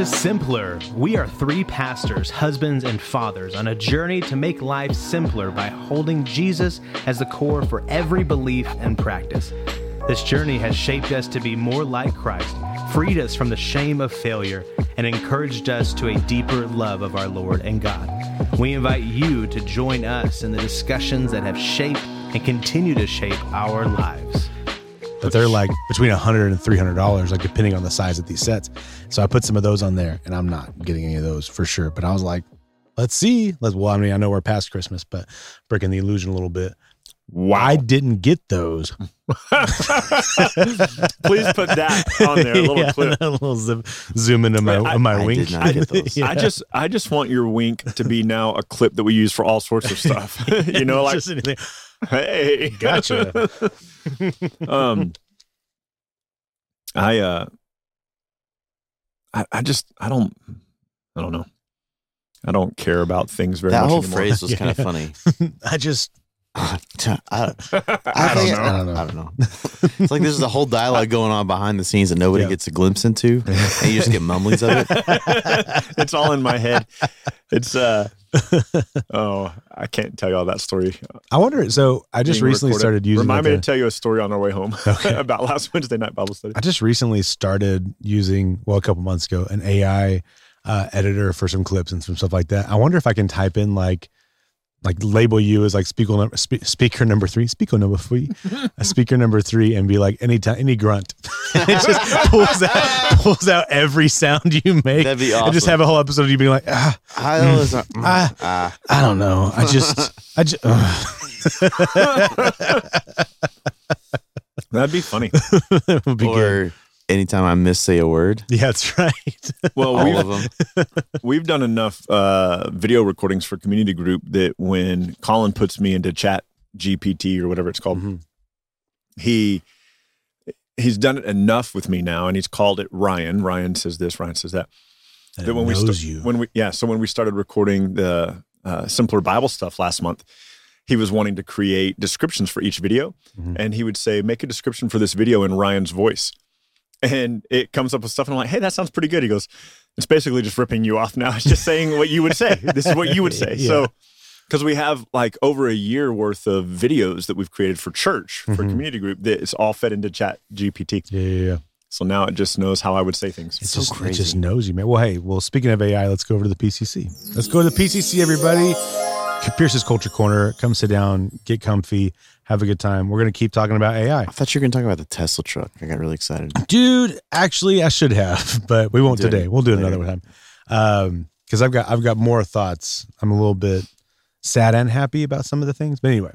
to Simpler. We are three pastors, husbands, and fathers on a journey to make life simpler by holding Jesus as the core for every belief and practice. This journey has shaped us to be more like Christ, freed us from the shame of failure, and encouraged us to a deeper love of our Lord and God. We invite you to join us in the discussions that have shaped and continue to shape our lives. But they're like between 100 and 300 dollars like depending on the size of these sets so i put some of those on there and i'm not getting any of those for sure but i was like let's see let's well i mean i know we're past christmas but breaking the illusion a little bit i didn't get those Please put that on there. A little Yeah, clip. a little zoom, zoom into my, I- my I wink did not get those. Yeah. I just I just want your wink to be now a clip that we use for all sorts of stuff. you know, like Just anything. Hey, Gotcha. um, I uh, I I just I don't I don't know. I don't care about things very That much whole anymore. phrase was Yeah. kind of funny. i just I, I, I I don't know. I don't know. I don't know. It's like there's a whole dialogue going on behind the scenes that nobody Yeah. gets a glimpse into, and you just get mumblings of it. it's all in my head. It's uh oh, I can't tell you all that story. i wonder so i just recently recorded. started using Remind like me a- to tell you a story on our way home Okay. about last Wednesday night Bible study. I just recently started using, well, a couple months ago, an AI uh, editor for some clips and some stuff like that. I wonder if I can type in like, like label you as like speaker number, spe- speaker number three, speaker number three, a speaker number three, and be like any time, any grunt. it just pulls out, pulls out every sound you make. That'd be And just have a whole episode of you being like, ah, I always, mm, Ah. ah. I don't know. I just, I just, That'd be funny. that would be good. Or anytime I miss say a word, Yeah, that's right. Well, all we've, of them. we've done enough uh, video recordings for community group that when Colin puts me into chat GPT or whatever it's called, Mhm. he he's done it enough with me now and he's called it Ryan. Ryan says this, Ryan says that. And that it when we knows sta- you. when we yeah, so when we started recording the uh, simpler Bible stuff last month, he was wanting to create descriptions for each video, Mhm. and he would say, "Make a description for this video in Ryan's voice," and it comes up with stuff, and I'm like, "Hey, that sounds pretty good." He goes, "It's basically just ripping you off now. It's just saying what you would say. This is what you would say." Yeah. So. Because we have like over a year worth of videos that we've created for church, for Mhm. community group, that is all fed into Chat GPT. yeah, yeah, yeah. So now it just knows how I would say things. It's so just, It just knows you, man. Well, hey, well, speaking of AI, let's go over to the PCC. Let's go to the PCC, everybody. Pierce's Culture Corner. Come sit down, get comfy, have a good time. We're going to keep talking about AI. I thought you were going to talk about the Tesla truck. I got really excited. Dude, actually, I should have, but we won't Do it today. We'll do it later. another time. Um, because I've got I've got more thoughts. I'm a little bit sad and happy about some of the things. But anyway.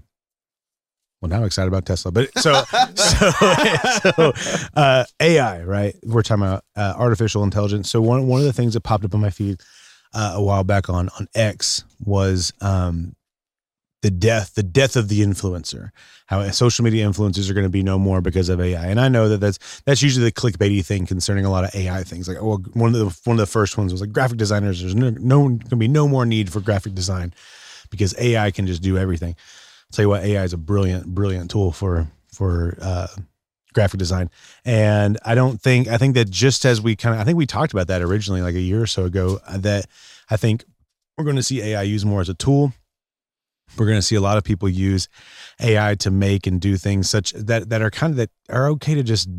Well, now I'm excited about Tesla. But so so so uh AI, right? We're talking about uh, artificial intelligence. So one one of the things that popped up on my feed uh, a while back on on X was um the death the death of the influencer how social media influencers are going to be no more because of AI. And I know that that's that's usually the clickbaity thing concerning a lot of AI things. Like, well, one of the one of the first ones was like graphic designers. There's no, no going to be no more need for graphic design because AI can just do everything. I'll tell you what, AI is a brilliant, brilliant tool for for uh, graphic design. And I don't think I think that just as we kind of I think we talked about that originally like a year or so ago uh, that I think we're going to see AI used more as a tool. We're going to see a lot of people use AI to make and do things such that that are kind of that are okay to just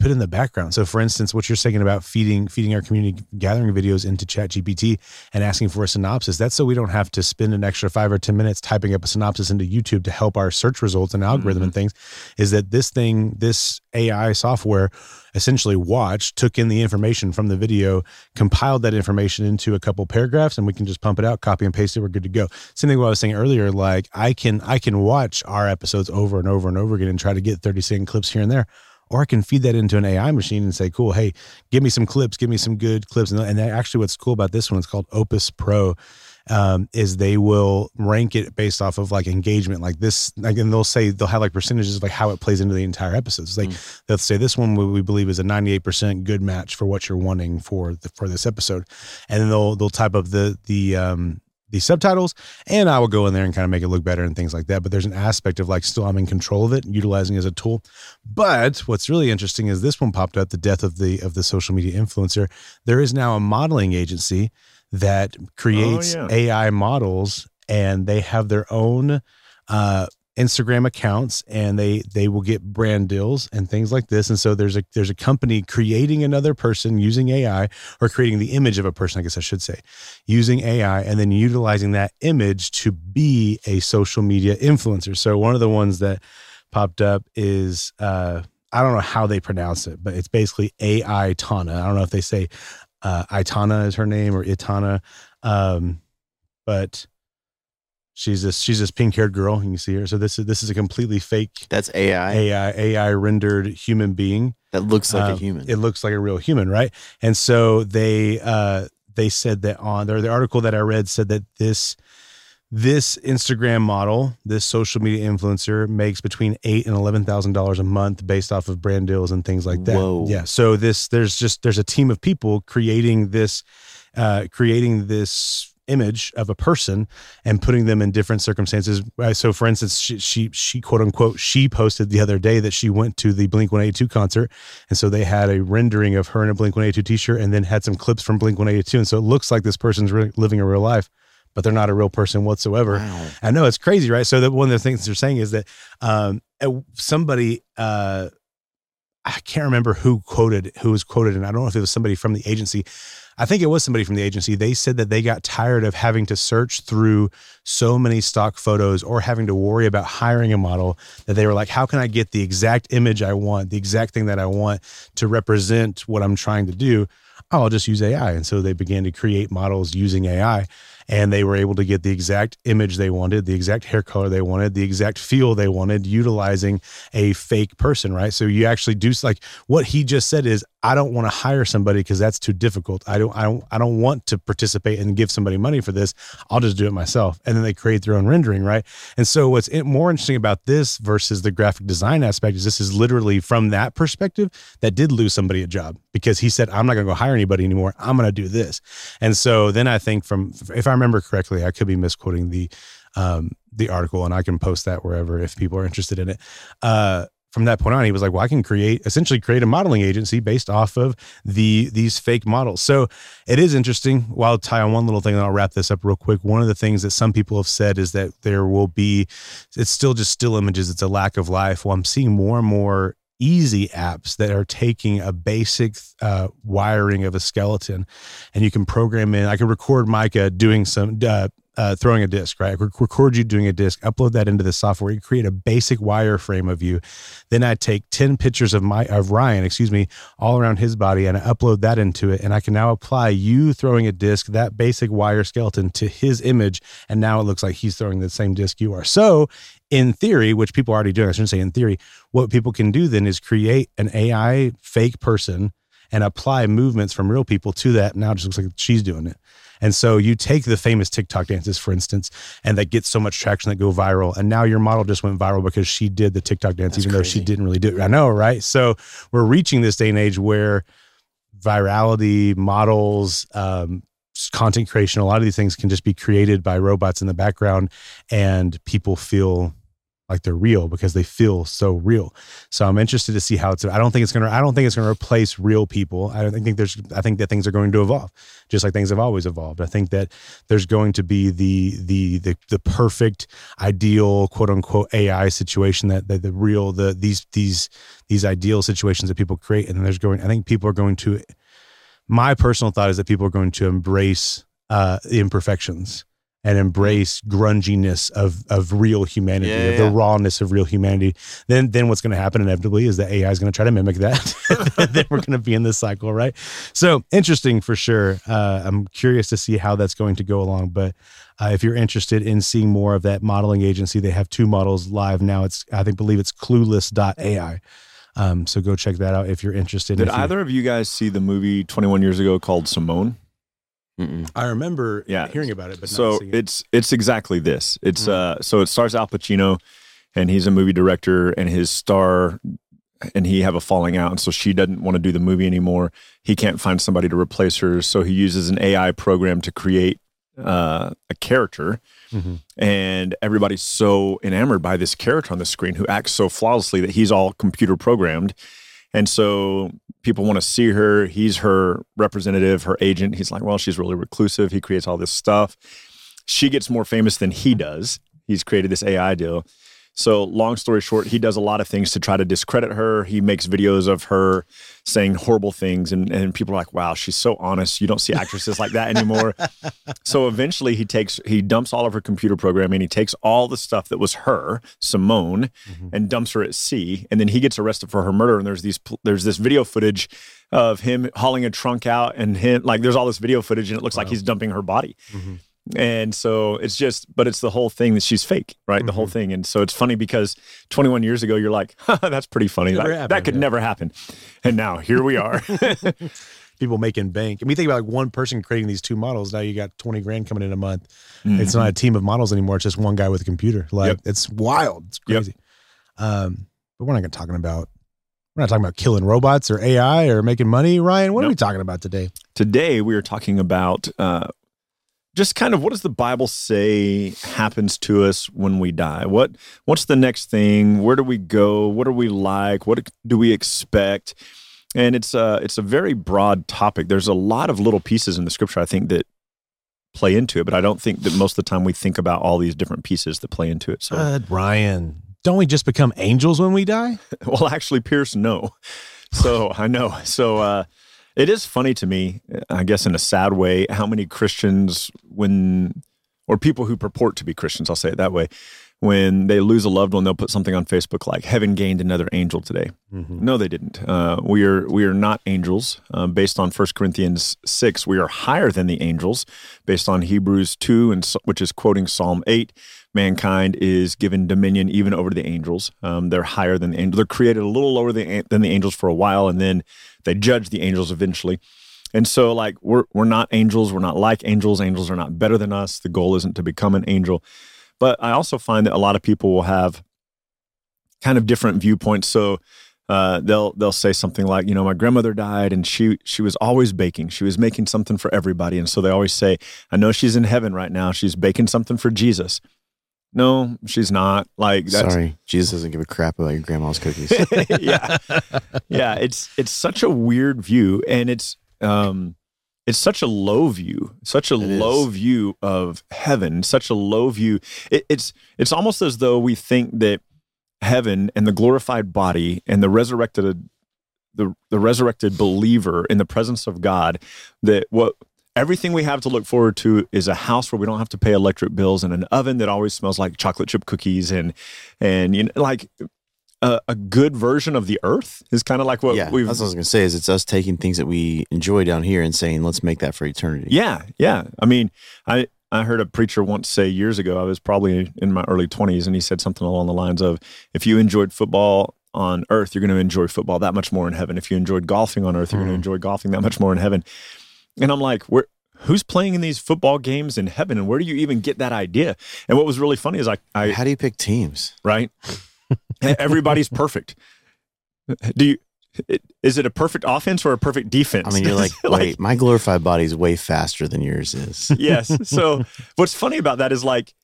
put in the background. So for instance, what you're saying about feeding feeding our community gathering videos into Chat GPT and asking for a synopsis, that's so we don't have to spend an extra five or ten minutes typing up a synopsis into YouTube to help our search results and algorithm and mm-hmm. things. Is that this thing, this AI software essentially watched, took in the information from the video, compiled that information into a couple paragraphs, and we can just pump it out, copy and paste it, we're good to go. Same thing what I was saying earlier, like I can I can watch our episodes over and over and over again and try to get 30 second clips here and there. Or I can feed that into an AI machine and say, cool, hey, give me some clips, give me some good clips. And, and actually, what's cool about this one, it's called Opus Pro, um, is they will rank it based off of like engagement. Like this, like, and they'll say, they'll have like percentages of like how it plays into the entire episodes. Like they'll say this one we we believe is a 98% good match for what you're wanting for the, for this episode. And then they'll, they'll type up the, the, um, the subtitles and I will go in there and kind of make it look better and things like that. But there's an aspect of like still I'm in control of it, utilizing it as a tool. But what's really interesting is this one popped up, the death of the of the social media influencer. There is now a modeling agency that creates yeah. AI models and they have their own uh Instagram accounts and they they will get brand deals and things like this. And so there's a there's a company creating another person using AI or creating the image of a person, I guess I should say, using AI and then utilizing that image to be a social media influencer. So one of the ones that popped up is uh I don't know how they pronounce it, but it's basically AI Tana. I don't know if they say uh Itana is her name or Itana. Um, but she's this she's this pink haired girl. You can see her. So this is this is a completely fake That's AI. AI AI rendered human being. That looks like a Um, human. It looks like a real human, right? And so they uh they said that on there the article that I read said that this this Instagram model, this social media influencer makes between eight and eleven thousand dollars a month based off of brand deals and things like that. Whoa. Yeah. So this there's just there's a team of people creating this uh creating this image of a person and putting them in different circumstances. Uh, So, for instance, she, she, she quote unquote, she posted the other day that she went to the Blink 182 concert. And so they had a rendering of her in a Blink 182 t shirt and then had some clips from Blink 182. And so it looks like this person's really living a real life, but they're not a real person whatsoever. Wow. I know it's crazy, right? So that one of the things they're saying is that um, somebody, uh, I can't remember who quoted who was quoted, and I don't know if it was somebody from the agency. I think it was somebody from the agency. They said that they got tired of having to search through so many stock photos or having to worry about hiring a model that they were like, how can I get the exact image I want, the exact thing that I want to represent what I'm trying to do? I'll just use AI. And so they began to create models using AI and they were able to get the exact image they wanted, the exact hair color they wanted, the exact feel they wanted, utilizing a fake person, right? So you actually do like what he just said is, I don't want to hire somebody because that's too difficult. I don't, I don't, I don't want to participate and give somebody money for this. I'll just do it myself. And then they create their own rendering, right? And so what's more interesting about this versus the graphic design aspect is this is literally from that perspective that did lose somebody a job because he said, I'm not going to go hire anybody anymore. I'm going to do this. And so then I think from, if I remember correctly, I could be misquoting the, um, the article and I can post that wherever if people are interested in it. Uh, from that point on, he was like, "Well, I can create essentially create a modeling agency based off of the these fake models." So it is interesting. While I'll tie on one little thing, and I'll wrap this up real quick. One of the things that some people have said is that there will be, it's still just still images. It's a lack of life. Well, I'm seeing more and more easy apps that are taking a basic uh, wiring of a skeleton, and you can program in. I can record Micah doing some. Uh, uh, throwing a disc, right? Record you doing a disc, upload that into the software. You create a basic wireframe of you. Then I take 10 pictures of my, of Ryan, excuse me, all around his body and I upload that into it. And I can now apply you throwing a disc, that basic wire skeleton to his image. And now it looks like he's throwing the same disc you are. So in theory, which people are already doing, I shouldn't say in theory, what people can do then is create an AI fake person and apply movements from real people to that. Now it just looks like she's doing it. And so you take the famous TikTok dances, for instance, and that gets so much traction that go viral. And now your model just went viral because she did the TikTok dance, That's even though she didn't really do it. I know, right? So we're reaching this day and age where virality, models, um, content creation, a lot of these things can just be created by robots in the background, and people feel like they're real because they feel so real. So I'm interested to see how it's. I don't think it's gonna. I don't think it's gonna replace real people. I don't think there's. I think that things are going to evolve, just like things have always evolved. I think that there's going to be the the the the perfect, ideal, quote unquote AI situation that, that the real the these these these ideal situations that people create, and then there's going. I think people are going to. My personal thought is that people are going to embrace uh, the imperfections and embrace grunginess of of real humanity, Yeah, of yeah. the rawness of real humanity. Then then what's going to happen inevitably is that AI is going to try to mimic that. then we're going to be in this cycle, right? So interesting for sure. Uh, I'm curious to see how that's going to go along. But uh, if you're interested in seeing more of that modeling agency, they have two models live now. It's I think believe it's Clueless.ai. Um, so go check that out if you're interested. Did If you- either of you guys see the movie 21 years ago called Simone? Mm-mm. I remember Yeah. hearing about it, but so not seeing it. it's it's exactly this. It's Mm. uh so it stars Al Pacino and he's a movie director and his star and he have a falling out and so she doesn't want to do the movie anymore. He can't find somebody to replace her, so he uses an AI program to create uh, a character, Mhm. and everybody's so enamored by this character on the screen who acts so flawlessly that he's all computer programmed. And so people want to see her. He's her representative, her agent. He's like, well, she's really reclusive. He creates all this stuff. She gets more famous than he does. He's created this AI deal. So, long story short, he does a lot of things to try to discredit her. He makes videos of her saying horrible things, and, and people are like, wow, she's so honest. You don't see actresses like that anymore. So eventually he takes he dumps all of her computer programming, he takes all the stuff that was her, Simone, Mhm. and dumps her at sea, and then he gets arrested for her murder. And there's these there's this video footage of him hauling a trunk out, and him like there's all this video footage, and it looks like he's dumping her body. Mhm. And so it's just, but it's the whole thing that she's fake, right? The whole thing. And so it's funny because 21 years ago, you're like, that's pretty funny. That, happened, that could yeah. never happen. And now here we are. People making bank. I mean, think about like one person creating these two models. Now you got 20 grand coming in a month. It's not a team of models anymore. It's just one guy with a computer. Like Yep. it's wild. It's Yep. crazy. Um, but we're not talking about we're not talking about killing robots or AI or making money. Ryan, what are we talking about today? Today we are talking about uh, just kind of what does the Bible say happens to us when we die? What what's the next thing? Where do we go? What are we like? What do we expect? And it's a it's a very broad topic. There's a lot of little pieces in the scripture I think that play into it, but I don't think that most of the time we think about all these different pieces that play into it. So, Uh, Ryan, don't we just become angels when we die? well, actually, Pierce, no. So I know. So uh, it is funny to me, I guess, in a sad way, how many Christians, when or people who purport to be Christians, I'll say it that way, when they lose a loved one, they'll put something on Facebook like "Heaven gained another angel today." No, they didn't. Uh, we are we are not angels. Uh, based on 1 Corinthians six, we are higher than the angels. Based on Hebrews two, and which is quoting Psalm eight, mankind is given dominion even over the angels. Um, they're higher than the angels. They're created a little lower than, than the angels for a while, and then they judge the angels eventually. And so, like we're we're not angels. We're not like angels. Angels are not better than us. The goal isn't to become an angel. But I also find that a lot of people will have kind of different viewpoints. So uh, they'll they'll say something like, you know, my grandmother died and she she was always baking. She was making something for everybody, and so they always say, I know she's in heaven right now. She's baking something for Jesus. No, she's not. Like that's Sorry, Jesus doesn't give a crap about your grandma's cookies. yeah, yeah. It's it's such a weird view, and it's um, it's such a low view, such a It is. low view of heaven, such a low view. It, it's it's almost as though we think that heaven and the glorified body and the resurrected the the resurrected believer in the presence of God that what everything we have to look forward to is a house where we don't have to pay electric bills and an oven that always smells like chocolate chip cookies and and you know like a, a good version of the earth is kind of like what yeah, we've that's what I was gonna say. Is it's us taking things that we enjoy down here and saying, let's make that for eternity. Yeah, yeah. I mean, I I heard a preacher once say years ago. I was probably in my early twenties, and he said something along the lines of, "If you enjoyed football on earth, you're going to enjoy football that much more in heaven. If you enjoyed golfing on earth, you're going to mm. enjoy golfing that much more in heaven." And I'm like, where? Who's playing in these football games in heaven, and where do you even get that idea? And what was really funny is I, I How do you pick teams? right? Everybody's perfect. Do you? is it a perfect offense or a perfect defense? I mean, you're like, wait, my glorified body is way faster than yours is. yes. So what's funny about that is like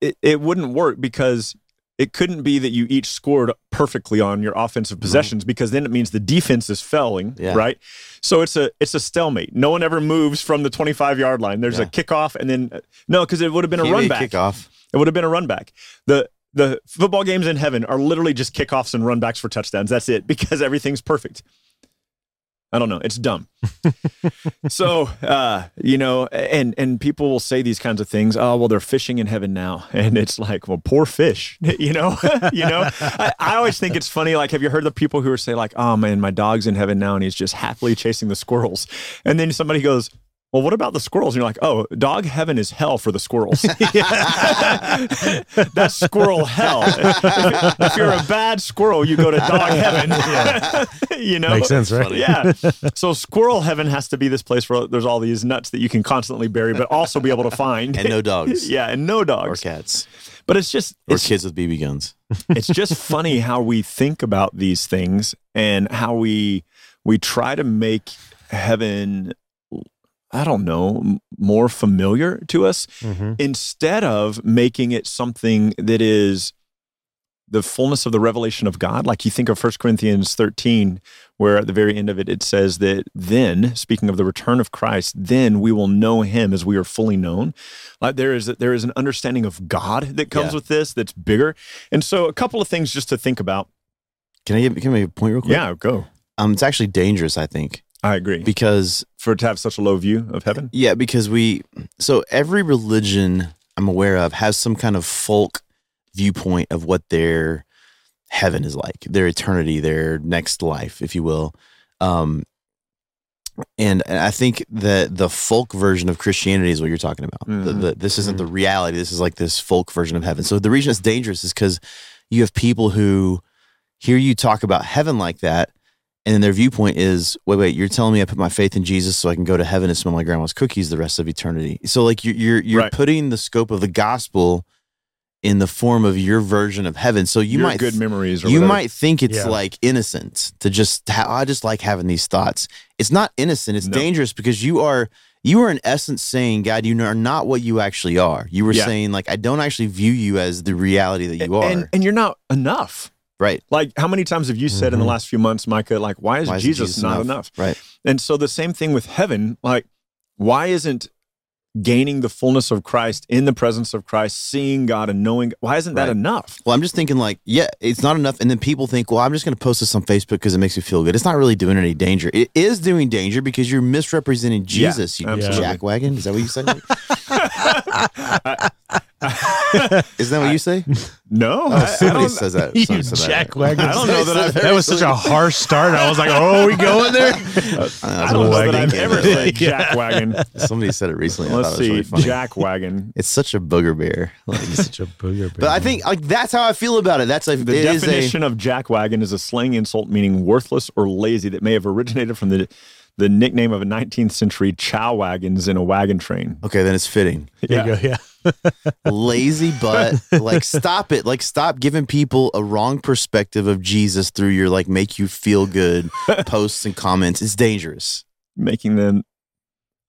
it, it wouldn't work because it couldn't be that you each scored perfectly on your offensive possessions because then it means the defense is failing, Yeah. right? So it's a it's a stalemate. No one ever moves from the 25 yard line. There's a Yeah. kickoff and then uh, no, because it would have been a Can't run be back. kickoff. It would have been a run back. The the football games in heaven are literally just kickoffs and run backs for touchdowns. That's it because everything's perfect. I don't know. It's dumb. so, uh, you know, and and people will say these kinds of things. Oh, well, they're fishing in heaven now, and it's like, well, poor fish. you know, you know. I, I always think it's funny. Like, have you heard the people who are say like, oh man, my dog's in heaven now, and he's just happily chasing the squirrels, and then somebody goes. Well, what about the squirrels? And you're like, oh, dog heaven is hell for the squirrels. That's squirrel hell. If, if you're a bad squirrel, you go to dog heaven. you know, Makes sense, right? yeah. So squirrel heaven has to be this place where there's all these nuts that you can constantly bury, but also be able to find. And no dogs. yeah, and no dogs. Or cats. But it's just Or it's, kids with BB guns. it's just funny how we think about these things and how we we try to make heaven I don't know, more familiar to us Mm-hmm. instead of making it something that is the fullness of the revelation of God. Like you think of 1 Corinthians 13, where at the very end of it, it says that then, speaking of the return of Christ, then we will know him as we are fully known. Like there is, there is an understanding of God that comes Yeah. with this that's bigger. And so a couple of things just to think about. Can I give, can I make a point real quick? Yeah, go. Um, it's actually dangerous, I think, I agree. because For it to have such a low view of heaven. Yeah, because we so every religion I'm aware of has some kind of folk viewpoint of what their heaven is like, their eternity, their next life, if you will. Um and and I think that the folk version of Christianity is what you're talking about. The, Mhm. the, this isn't the reality. This is like this folk version of heaven. So the reason it's dangerous is because you have people who hear you talk about heaven like that, and then their viewpoint is, wait, wait, you're telling me I put my faith in Jesus so I can go to heaven and smell my grandma's cookies the rest of eternity. So like you're you're you're Right. putting the scope of the gospel in the form of your version of heaven. So you Your might good memories. Or you whatever. might think it's Yeah. like innocent to just ha- I just like having these thoughts. It's not innocent. It's No. dangerous because you are you are in essence saying, God, you are not what you actually are. You were Yeah. saying like I don't actually view you as the reality that you are. and, and you're not enough. Right. Like, how many times have you said in the Mhm. last few months, Micah, like, why is, Why isn't Jesus, not enough? Right. And so the same thing with heaven, like, why isn't gaining the fullness of Christ in the presence of Christ, seeing God and knowing, why isn't that Right. enough? Well, I'm just thinking like, yeah, it's not enough. And then people think, well, I'm just going to post this on Facebook because it makes me feel good. It's not really doing any danger. It is doing danger because you're misrepresenting Yeah, Jesus, you absolutely. jackwagon. Is that what you say? Isn't that what you say? No, Oh, I- somebody don't, says that. You Somebody said that. jackwagon. I don't know that I've That was such a harsh start. I was like, oh, are we going there? I don't know that I've ever said jackwagon. Somebody said it recently. Let's thought it was see, really funny. jackwagon. It's such a booger bear. Like, such a booger. but I think like that's how I feel about it. That's like The it is a definition of jackwagon is a slang insult meaning worthless or lazy that may have originated from the the nickname of a 19th century chow wagons in a wagon train. okay. Then it's fitting. there you go. Yeah. lazy butt. like stop it. Like stop giving people a wrong perspective of Jesus through your like make you feel good posts and comments. It's dangerous. making them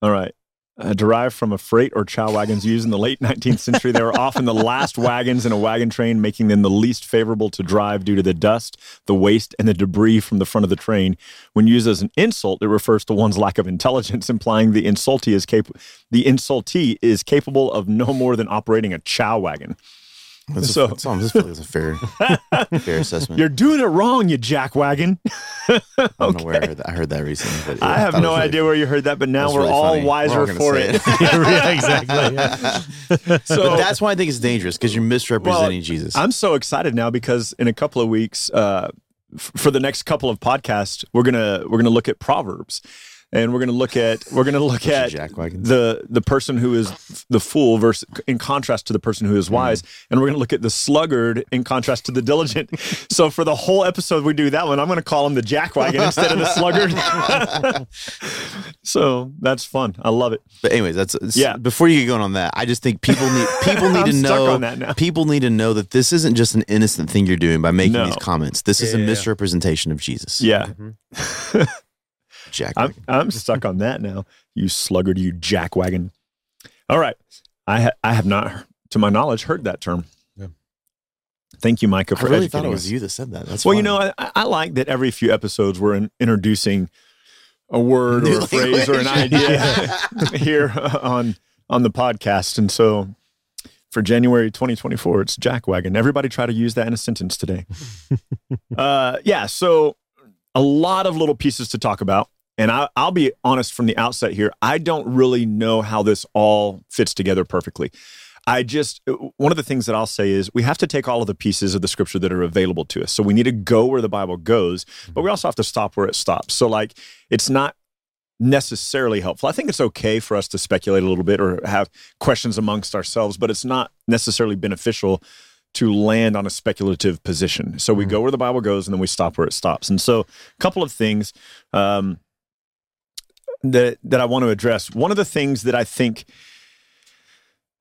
all right uh, derived from a freight or chow wagons used in the late 19th century. They were often the last wagons in a wagon train making them the least favorable to drive due to the dust the waste and the debris from the front of the train. When used as an insult it refers to one's lack of intelligence implying the insultee is cap- the insultee is capable of no more than operating a chow wagon That's So- a, that's, like a fair fair assessment. you're doing it wrong you jackwagon I don't know where I heard that. I heard that recently. But yeah, i have no really- idea where you heard that but now we're really all funny. We're wiser all for say it, yeah, exactly. Yeah. so but that's why I think it's dangerous because you're misrepresenting Jesus. I'm so excited now because in a couple of weeks, uh, f- for the next couple of podcasts, we're gonna we're gonna look at Proverbs, and we're gonna look at we're gonna look at the the person who is the fool versus in contrast to the person who is Hmm. wise, and we're gonna look at the sluggard in contrast to the diligent. so for the whole episode we do that one, I'm gonna call him the jackwagon instead of the sluggard. so that's fun. I love it. But anyways, that's Yeah. Before you get going on that, I just think people need people need to know on that now. people need to know that this isn't just an innocent thing you're doing by making No. these comments. This is a yeah, yeah. misrepresentation of Jesus. Yeah. Jack. I'm I'm stuck on that now. You sluggard, you jackwagon. All right, I ha- I have not, to my knowledge, heard that term. Yeah. Thank you, Micah, I for really thought educating it was us. you that said that. That's Well, you know, I, I like that every few episodes we're in, introducing a word or New a phrase or an idea here on on the podcast, and so for January 2024, it's jackwagon. Everybody try to use that in a sentence today. uh, yeah, so a lot of little pieces to talk about. And I, I'll be honest from the outset here. I don't really know how this all fits together perfectly. I just, uh, one of the things that I'll say is we have to take all of the pieces of the scripture that are available to us. So we need to go where the Bible goes, but we mm-hmm. also have to stop where it stops. So, like, it's not necessarily helpful. I think it's okay for us to speculate a little bit or have questions amongst ourselves, but it's not necessarily beneficial to land on a speculative position. So we go mm-hmm. where the Bible goes and then we stop where it stops. And so, a couple of things um, that that I want to address. One of the things that I think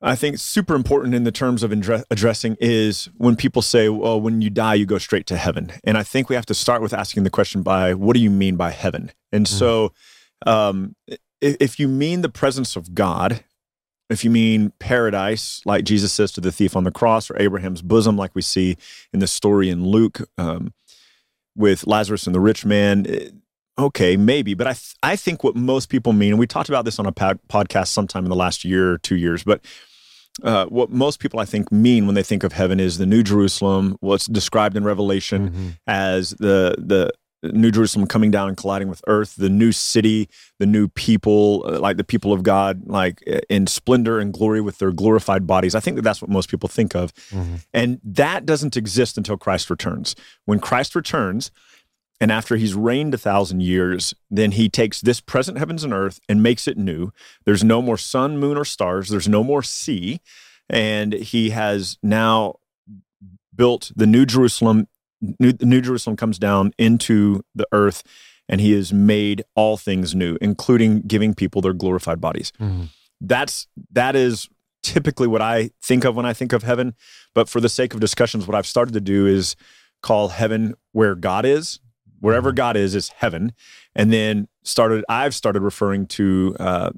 I think super important in the terms of addre- addressing is when people say, "Well, when you die, you go straight to heaven." And I think we have to start with asking the question by, "What do you mean by heaven?" And so, um, if, you mean the presence of God, if you mean paradise, like Jesus says to the thief on the cross, or Abraham's bosom, like we see in the story in Luke um, with Lazarus and the rich man, okay, maybe. But I, th- I think what most people mean, and we talked about this on a pod- podcast sometime in the last year or two years, but uh, what most people I think mean when they think of heaven is the New Jerusalem, what's described in Revelation Mm-hmm. as the the New Jerusalem coming down and colliding with earth, the new city, the new people, uh, like the people of God, like in splendor and glory with their glorified bodies. I think that that's what most people think of. Mm-hmm. And that doesn't exist until Christ returns. When Christ returns, and after he's reigned a thousand years, then he takes this present heavens and earth and makes it new. There's no more sun, moon, or stars. There's no more sea. And he has now built the new Jerusalem. New, new Jerusalem comes down into the earth, and he has made all things new, including giving people their glorified bodies. Mhm. That's that is typically what I think of when I think of heaven. But for the sake of discussions, what I've started to do is call heaven where God is. Wherever God is, is heaven. And then started, I've started referring to uh,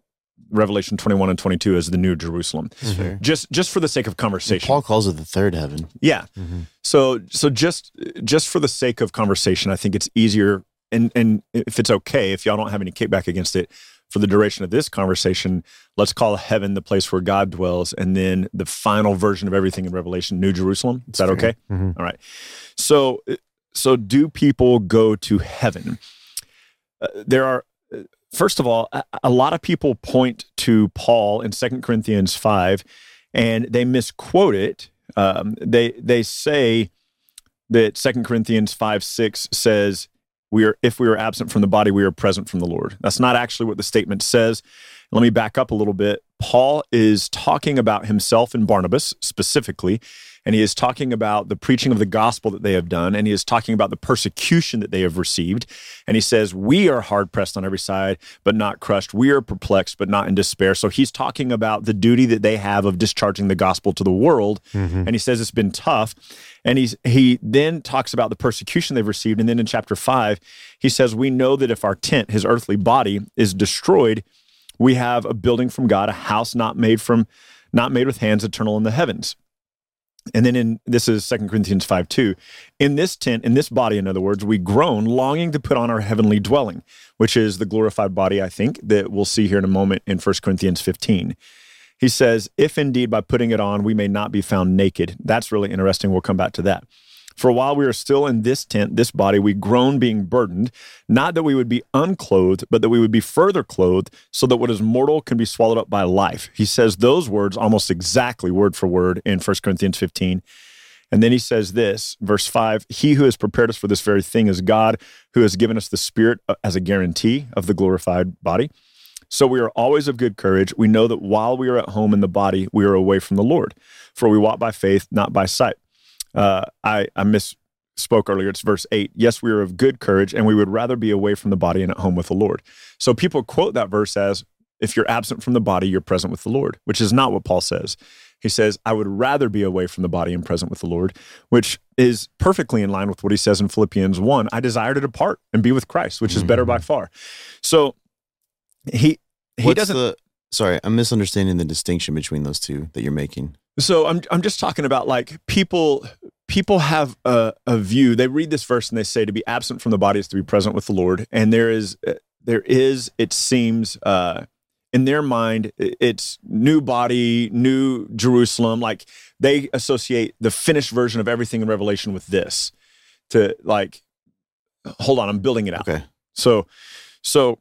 Revelation 21 and 22 as the New Jerusalem, That's fair. just just for the sake of conversation. Paul calls it the third heaven. Yeah. Mhm. So so just just for the sake of conversation, I think it's easier and and if it's okay, if y'all don't have any kickback against it, for the duration of this conversation, let's call heaven the place where God dwells, and then the final version of everything in Revelation, New Jerusalem. Is that fair. okay? Mhm. All right. So so do people go to heaven? Uh, there are first of all, a, a lot of people point to Paul in Second Corinthians 5 and they misquote it. Um, they they say that Second Corinthians 5 6 says, we are if we are absent from the body, we are present from the Lord. That's not actually what the statement says. Let me back up a little bit. Paul is talking about himself and Barnabas specifically, and he is talking about the preaching of the gospel that they have done, and he is talking about the persecution that they have received. And he says, We are hard pressed on every side, but not crushed. We are perplexed, but not in despair. So he's talking about the duty that they have of discharging the gospel to the world. Mm-hmm. And he says it's been tough. And he's he then talks about the persecution they've received. And then in chapter five, he says, We know that if our tent, his earthly body, is destroyed, we have a building from God, a house not made from not made with hands, eternal in the heavens. And then in this is 2 Corinthians 5 2. In this tent, in this body, in other words, we groan, longing to put on our heavenly dwelling, which is the glorified body, I think, that we'll see here in a moment in 1 Corinthians 15. He says, If indeed by putting it on we may not be found naked. That's really interesting. We'll come back to that. For while we are still in this tent, this body, we groan being burdened, not that we would be unclothed, but that we would be further clothed, so that what is mortal can be swallowed up by life. He says those words almost exactly word for word in 1 Corinthians 15. And then he says this, verse 5 He who has prepared us for this very thing is God, who has given us the Spirit uh, as a guarantee of the glorified body. So we are always of good courage. We know that while we are at home in the body, we are away from the Lord. For we walk by faith, not by sight. Uh, I, I misspoke earlier. It's verse 8. Yes, we are of good courage, and we would rather be away from the body and at home with the Lord. So people quote that verse as if you're absent from the body, you're present with the Lord, which is not what Paul says. He says, I would rather be away from the body and present with the Lord, which is perfectly in line with what he says in Philippians 1. I desire to depart and be with Christ, which is better by far. So he he What's doesn't the sorry, I'm misunderstanding the distinction between those two that you're making. So I'm I'm just talking about like people people have a, a view. They read this verse and they say to be absent from the body is to be present with the Lord. And there is uh, there is it seems uh, in their mind it's new body, new Jerusalem. Like they associate the finished version of everything in Revelation with this. To like, hold on, I'm building it out. Okay. So, so,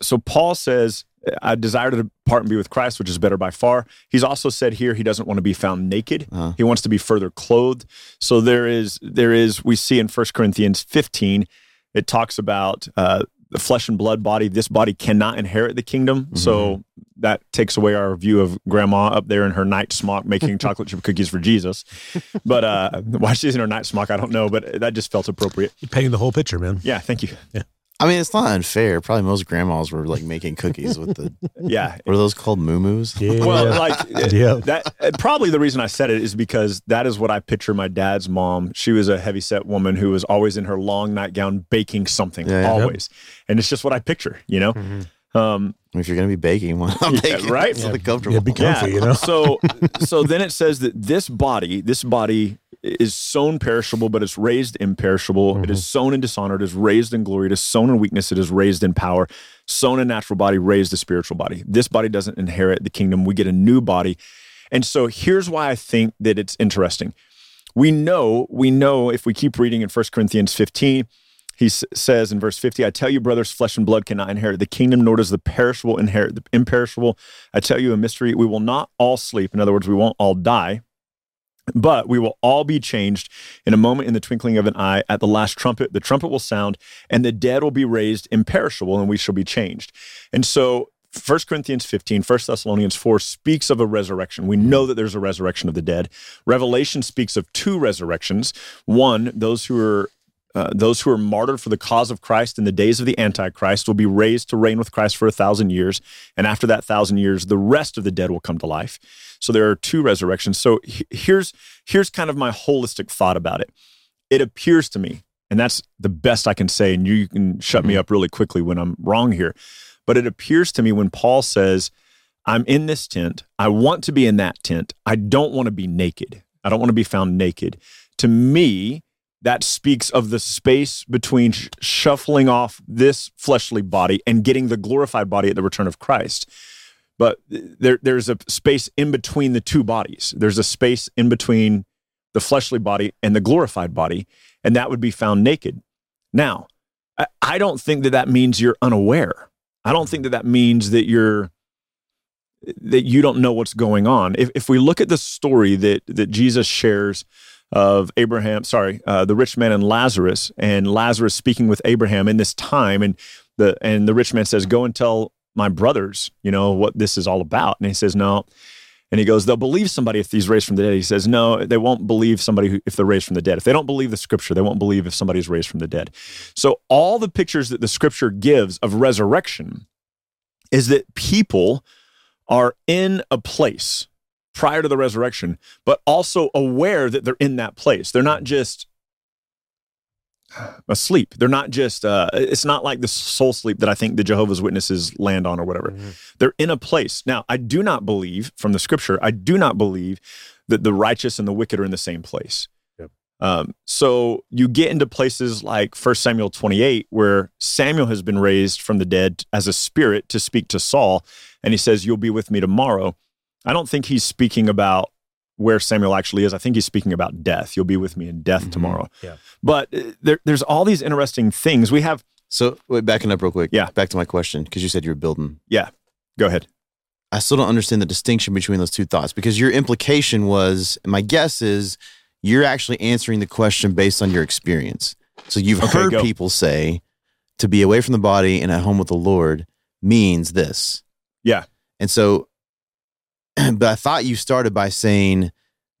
so Paul says, "I desire to depart and be with Christ, which is better by far." He's also said here he doesn't want to be found naked. Uh-huh. He wants to be further clothed. So there is, there is. We see in 1 Corinthians 15, it talks about uh, the flesh and blood body. This body cannot inherit the kingdom. So that takes away our view of grandma up there in her night smock making chocolate chip cookies for Jesus. But uh, why she's in her night smock, I don't know. But that just felt appropriate. You're painting the whole picture, man. Yeah, thank you. I mean, it's not unfair. Probably most grandmas were like making cookies with the Yeah, Were those called? Moo Yeah. Well, like Yeah. that. uh, Probably the reason I said it is because that is what I picture my dad's mom. She was a heavy set woman who was always in her long nightgown baking something, Yeah, yeah. always, and it's just what I picture. You know. Um, If you're gonna be baking, well, I'm Yeah, baking. right? Something comfortable. Yeah, be comfy, you know. so so then it says that this body, this body is sown perishable, but it's raised imperishable. It is mm-hmm. sown in dishonor, it is raised in glory, it is sown in weakness, it is raised in power. Sown a natural body, raised a spiritual body. This body doesn't inherit the kingdom. We get a new body. And so here's why I think that it's interesting. We know, we know if we keep reading in 1 Corinthians 15, he s- says in verse 50, I tell you, brothers, flesh and blood cannot inherit the kingdom, nor does the perishable inherit the imperishable. I tell you a mystery. We will not all sleep. In other words, we won't all die, but we will all be changed in a moment in the twinkling of an eye at the last trumpet. The trumpet will sound, and the dead will be raised imperishable, and we shall be changed. And so 1 Corinthians 15, 1 Thessalonians 4 speaks of a resurrection. We know that there's a resurrection of the dead. Revelation speaks of two resurrections. One, those who are uh, those who are martyred for the cause of Christ in the days of the Antichrist will be raised to reign with Christ for a thousand years. And after that thousand years, the rest of the dead will come to life. So there are two resurrections. So he- here's here's kind of my holistic thought about it. It appears to me, and that's the best I can say, and you can shut me mm-hmm. up really quickly when I'm wrong here. But it appears to me when Paul says, I'm in this tent, I want to be in that tent, I don't want to be naked. I don't want to be found naked. To me, that speaks of the space between sh- shuffling off this fleshly body and getting the glorified body at the return of Christ. But there, there's a space in between the two bodies. There's a space in between the fleshly body and the glorified body, and that would be found naked. Now, I, I don't think that that means you're unaware. I don't think that that means that you're that you don't know what's going on. If, if we look at the story that that Jesus shares of Abraham, sorry, uh, the rich man and Lazarus, and Lazarus speaking with Abraham in this time, and the and the rich man says, "Go and tell my brothers, you know, what this is all about." And he says, "No." And he goes, "They'll believe somebody if he's raised from the dead." He says, "No, they won't believe somebody who, if they're raised from the dead. If they don't believe the scripture, they won't believe if somebody's raised from the dead." So all the pictures that the scripture gives of resurrection is that people are in a place prior to the resurrection, but also aware that they're in that place. They're not just asleep. They're not just, uh, it's not like the soul sleep that I think the Jehovah's Witnesses land on or whatever. They're in a place. Now, I do not believe from the scripture, I do not believe that the righteous and the wicked are in the same place. Yep. Um, so you get into places like 1 Samuel 28, where Samuel has been raised from the dead as a spirit to speak to Saul, and he says, You'll be with me tomorrow. I don't think he's speaking about where Samuel actually is. I think he's speaking about death. You'll be with me in death Mhm. tomorrow. Yeah. But uh, there, there's all these interesting things. We have, So wait, backing up real quick. Yeah. Back to my question because you said you were building. Yeah. Go ahead. I still don't understand the distinction between those two thoughts because your implication was, my guess is, you're actually answering the question based on your experience. So you've Okay, heard go. people say to be away from the body and at home with the Lord means this. Yeah. And so, but I thought you started by saying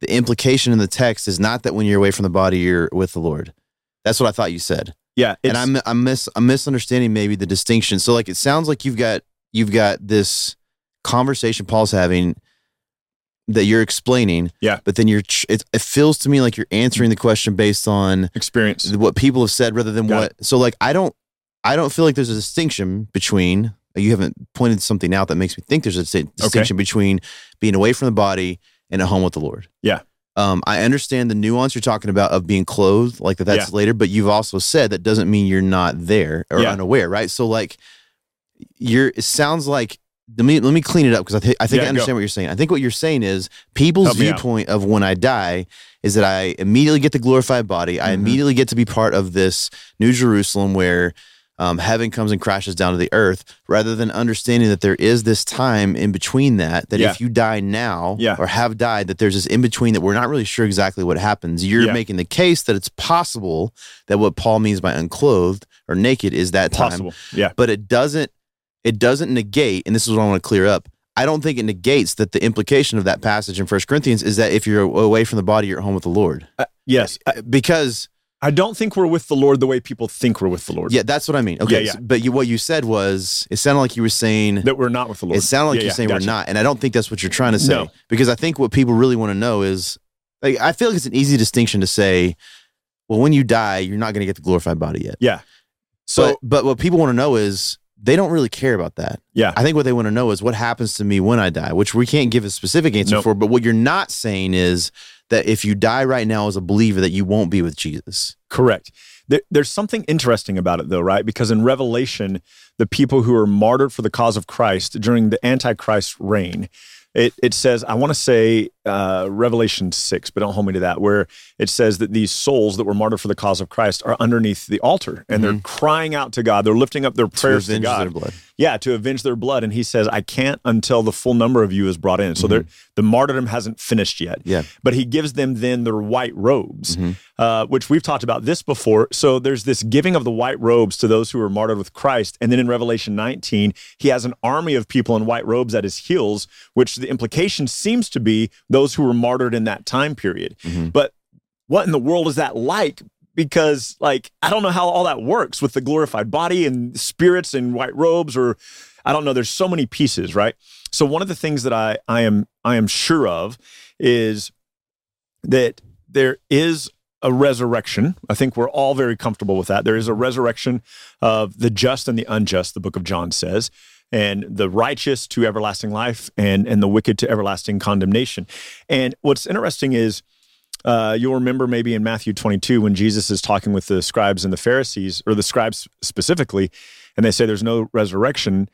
the implication in the text is not that when you're away from the body, you're with the Lord. That's what I thought you said Yeah. and I'm I'm mis I'm misunderstanding maybe the distinction. So like it sounds like you've got you've got this conversation Paul's having that you're explaining. Yeah. But then you're it, it feels to me like you're answering the question based on experience. what people have said rather than Got what. So like I don't I don't feel like there's a distinction between you haven't pointed something out that makes me think there's a di- distinction between being away from the body and at home with the Lord. Yeah. Um, I understand the nuance you're talking about of being clothed, like that that's later, but you've also said that doesn't mean you're not there or Yeah. unaware, right? So like you're it sounds like let me let me clean it up because I, thi- I think Yeah, I understand what you're saying. I think what you're saying is people's Help viewpoint of when I die is that I immediately get the glorified body. I Mhm. immediately get to be part of this new Jerusalem where um, heaven comes and crashes down to the earth, rather than understanding that there is this time in between that. That Yeah. if you die now Yeah. or have died, that there's this in between that we're not really sure exactly what happens. You're Yeah. making the case that it's possible that what Paul means by unclothed or naked is that time Possible. Yeah. but it doesn't it doesn't negate and this is what i want to clear up i don't think it negates that the implication of that passage in First corinthians is that if you're away from the body you're at home with the lord Yes. Uh, because I don't think we're with the Lord the way people think we're with the Lord. yeah that's what i mean okay Yeah, yeah. but you, what you said was it sounded like you were saying That we're not with the Lord. it sounded like Yeah, you're saying gotcha. we're not and i don't think that's what you're trying to say No. because i think what people really want to know is like i feel like it's an easy distinction to say well when you die you're not going to get the glorified body yet Yeah. So but, but what people want to know is they don't really care about that. Yeah. I think what they want to know is what happens to me when I die, which we can't give a specific answer Nope. for. But what you're not saying is that if you die right now as a believer, that you won't be with Jesus. Correct. There, there's something interesting about it, though, right? Because in Revelation, the people who are martyred for the cause of Christ during the Antichrist reign, it, it says, I want to say uh, Revelation 6, but don't hold me to that, where it says that these souls that were martyred for the cause of Christ are underneath the altar and they're crying out to God. They're lifting up their prayers to, avenge God. Yeah, to avenge their blood. And he says, I can't until the full number of you is brought in. So they're the martyrdom hasn't finished yet. Yeah. But he gives them then their white robes, Mhm. uh, which we've talked about this before. So there's this giving of the white robes to those who are martyred with Christ. And then in Revelation 19, he has an army of people in white robes at his heels, which the implication seems to be those who were martyred in that time period. Mhm. But what in the world is that like? Because, like, I don't know how all that works with the glorified body and spirits and white robes, or I don't know. There's so many pieces, right? So one of the things that I I am I am sure of is that there is a resurrection. I think we're all very comfortable with that. There is a resurrection of the just and the unjust, the book of John says, and the righteous to everlasting life and, and the wicked to everlasting condemnation. And what's interesting is uh, you'll remember maybe in Matthew 22 when Jesus is talking with the scribes and the Pharisees, or the scribes specifically, and they say there's no resurrection.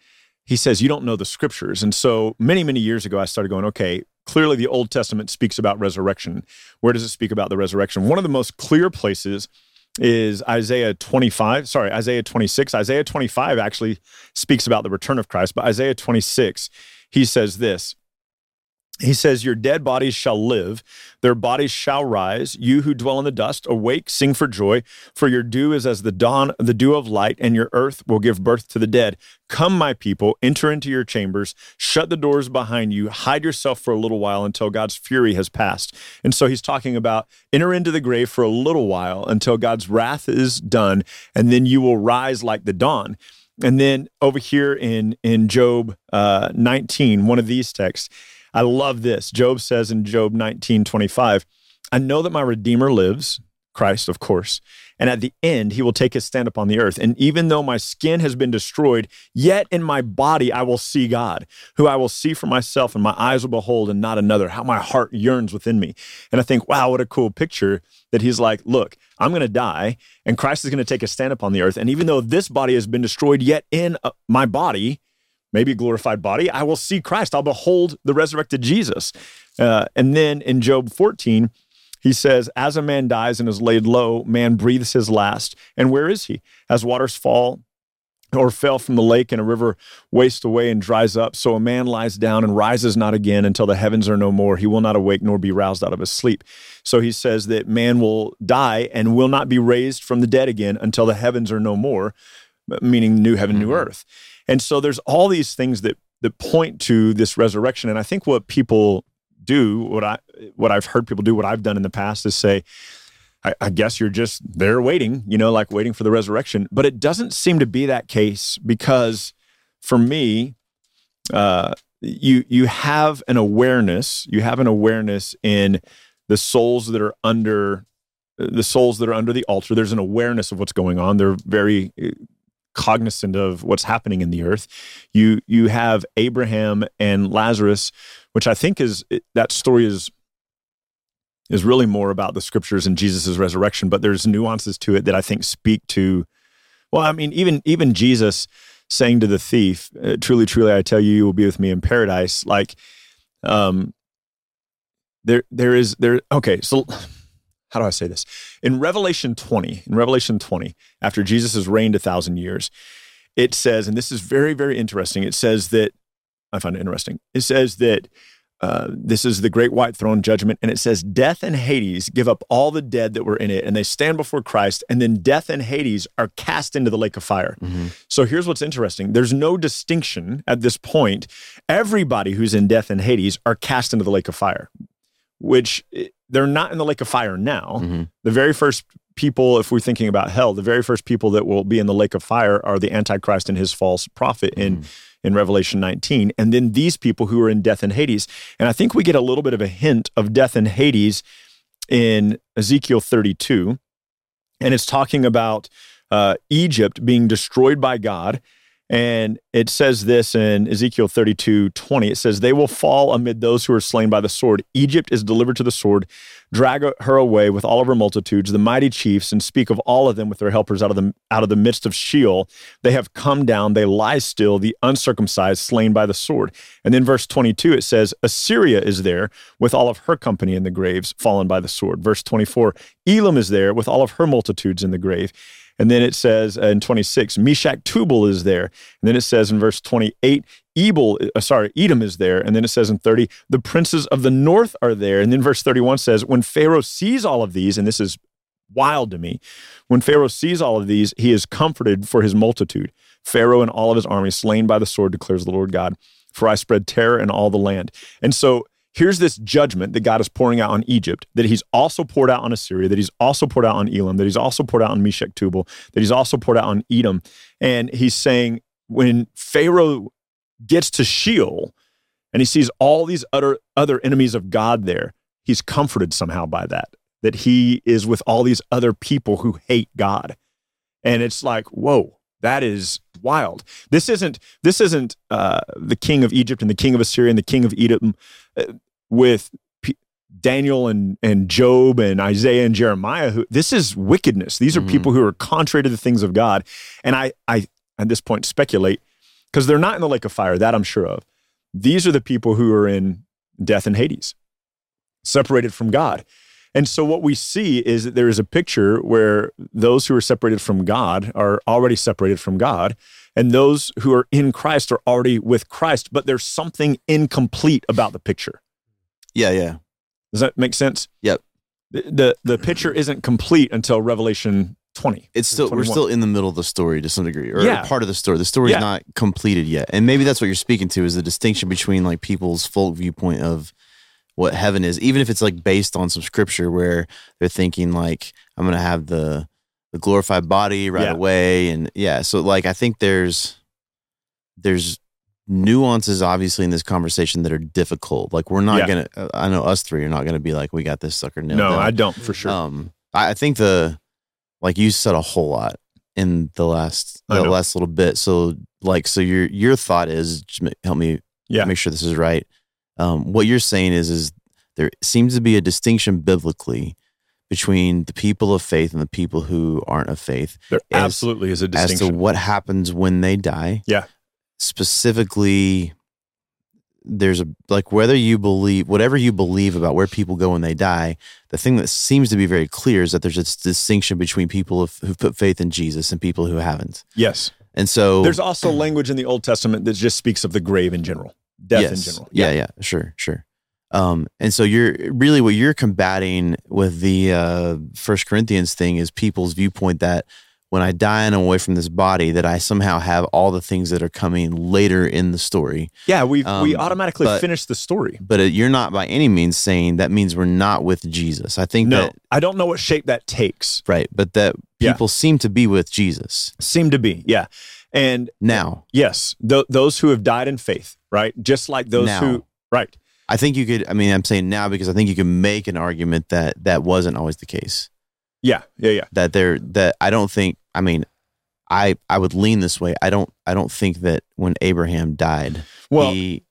He says, You don't know the scriptures. And so many, many years ago, I started going, Okay, clearly the Old Testament speaks about resurrection. Where does it speak about the resurrection? One of the most clear places is Isaiah 25, sorry, Isaiah 26. Isaiah 25 actually speaks about the return of Christ, but Isaiah 26, he says this. He says, Your dead bodies shall live, their bodies shall rise. You who dwell in the dust, awake, sing for joy, for your dew is as the dawn, the dew of light, and your earth will give birth to the dead. Come, my people, enter into your chambers, shut the doors behind you, hide yourself for a little while until God's fury has passed. And so he's talking about enter into the grave for a little while until God's wrath is done, and then you will rise like the dawn. And then over here in in Job uh, 19, one of these texts, I love this. Job says in Job 19, 25, I know that my Redeemer lives, Christ, of course, and at the end he will take his stand upon the earth. And even though my skin has been destroyed, yet in my body I will see God, who I will see for myself, and my eyes will behold and not another, how my heart yearns within me. And I think, wow, what a cool picture that he's like, look, I'm going to die, and Christ is going to take a stand upon the earth. And even though this body has been destroyed, yet in uh, my body, maybe a glorified body, I will see Christ. I'll behold the resurrected Jesus. Uh, and then in Job 14, he says, As a man dies and is laid low, man breathes his last. And where is he? As waters fall or fell from the lake and a river wastes away and dries up, so a man lies down and rises not again until the heavens are no more. He will not awake nor be roused out of his sleep. So he says that man will die and will not be raised from the dead again until the heavens are no more, meaning new heaven, new earth. And so there's all these things that that point to this resurrection. And I think what people do, what I what I've heard people do, what I've done in the past is say, I, I guess you're just there waiting, you know, like waiting for the resurrection. But it doesn't seem to be that case because for me, uh, you you have an awareness, you have an awareness in the souls that are under the souls that are under the altar. There's an awareness of what's going on. They're very cognizant of what's happening in the earth. You you have Abraham and Lazarus, which I think is that story is is really more about the scriptures and Jesus' resurrection, but there's nuances to it that I think speak to well, I mean, even even Jesus saying to the thief, uh, "Truly, truly, I tell you, you will be with me in paradise." Like, um, there there is there. Okay, so how do I say this? In Revelation 20, in Revelation 20, after Jesus has reigned a thousand years, it says, and this is very, very interesting. It says that, I find it interesting. It says that uh, this is the great white throne judgment, and it says, Death and Hades give up all the dead that were in it, and they stand before Christ, and then death and Hades are cast into the lake of fire. So here's what's interesting there's no distinction at this point. Everybody who's in death and Hades are cast into the lake of fire, which eh, they're not in the lake of fire now. Mhm. The very first people, if we're thinking about hell, the very first people that will be in the lake of fire are the Antichrist and his false prophet in, in Revelation 19. And then these people who are in death and Hades. And I think we get a little bit of a hint of death and Hades in Ezekiel 32. And it's talking about uh, Egypt being destroyed by God And it says this in Ezekiel 32 20. It says, They will fall amid those who are slain by the sword. Egypt is delivered to the sword. Drag her away with all of her multitudes, the mighty chiefs, and speak of all of them with their helpers out of the out of the midst of Sheol. They have come down, they lie still, the uncircumcised, slain by the sword. And then verse 22, it says, Assyria is there with all of her company in the graves, fallen by the sword. Verse 24, Elam is there with all of her multitudes in the grave. And then it says in 26, Meshech Tubal is there. And then it says in verse 28, Ebal, uh, sorry, Edom is there. And then it says in 30, the princes of the north are there. And then verse 31 says, when Pharaoh sees all of these, and this is wild to me, when Pharaoh sees all of these, he is comforted for his multitude. Pharaoh and all of his army slain by the sword, declares the Lord God. For I spread terror in all the land. And so here's this judgment that God is pouring out on Egypt, that he's also poured out on Assyria, that he's also poured out on Elam, that he's also poured out on Meshech Tubal, that he's also poured out on Edom. And he's saying when Pharaoh gets to Sheol and he sees all these other, other enemies of God there, he's comforted somehow by that, that he is with all these other people who hate God. And it's like, whoa, that is wild. This isn't this isn't uh, the king of Egypt and the king of Assyria and the king of Edom. With P- Daniel and and Job and Isaiah and Jeremiah who this is wickedness. These are Mhm. people who are contrary to the things of God. And I I at this point speculate because they're not in the lake of fire that I'm sure of. These are the people who are in death and Hades, separated from God. And so what we see is that there is a picture where those who are separated from God are already separated from God, and those who are in Christ are already with Christ, but there's something incomplete about the picture. Yeah, yeah. Does that make sense? Yep. The the, the picture isn't complete until Revelation 20. It's still we're still in the middle of the story to some degree, or Yeah. part of the story. The story's Yeah. not completed yet, and maybe that's what you're speaking to is the distinction between like people's folk viewpoint of what heaven is, even if it's like based on some scripture where they're thinking like I'm gonna have the the glorified body right Yeah. away, and yeah, so like I think there's there's nuances obviously in this conversation that are difficult. Like we're not Yeah. gonna, uh, I know us three are not gonna be like we got this sucker nailed No, down. I don't for sure. Um, I, I think the like you said a whole lot in the last the last little bit. So like, so your your thought is help me Yeah. make sure this is right. Um, what you're saying is is there seems to be a distinction biblically between the people of faith and the people who aren't of faith there as- absolutely is a distinction as to what happens when they die. Yeah. Specifically, there's a like whether you believe whatever you believe about where people go when they die. The thing that seems to be very clear is that there's a distinction between people who've, put faith in Jesus and people who haven't. yes. And so There's also language in the Old Testament that just speaks of the grave in general, death in yes. general. Yeah, yeah, sure, sure. Um, and so you're really what you're combating with the uh, First Corinthians thing is people's viewpoint that when I die and I'm away from this body, that I somehow have all the things that are coming later in the story. Yeah, we we Um, automatically but- finish the story. But it, you're not by any means saying that means we're not with Jesus. I think No, that I don't know what shape that takes. right, but that Yeah. people seem to be with Jesus Seem to be, yeah. And now. yes, th- those who have died in faith, right? Just like those Now. who, right? I think you could. I mean, I'm saying now because I think you can make an argument that that wasn't always the case. Yeah, yeah, yeah. that there that I don't think I mean I I would lean this way. I don't I don't think that when Abraham died Well, he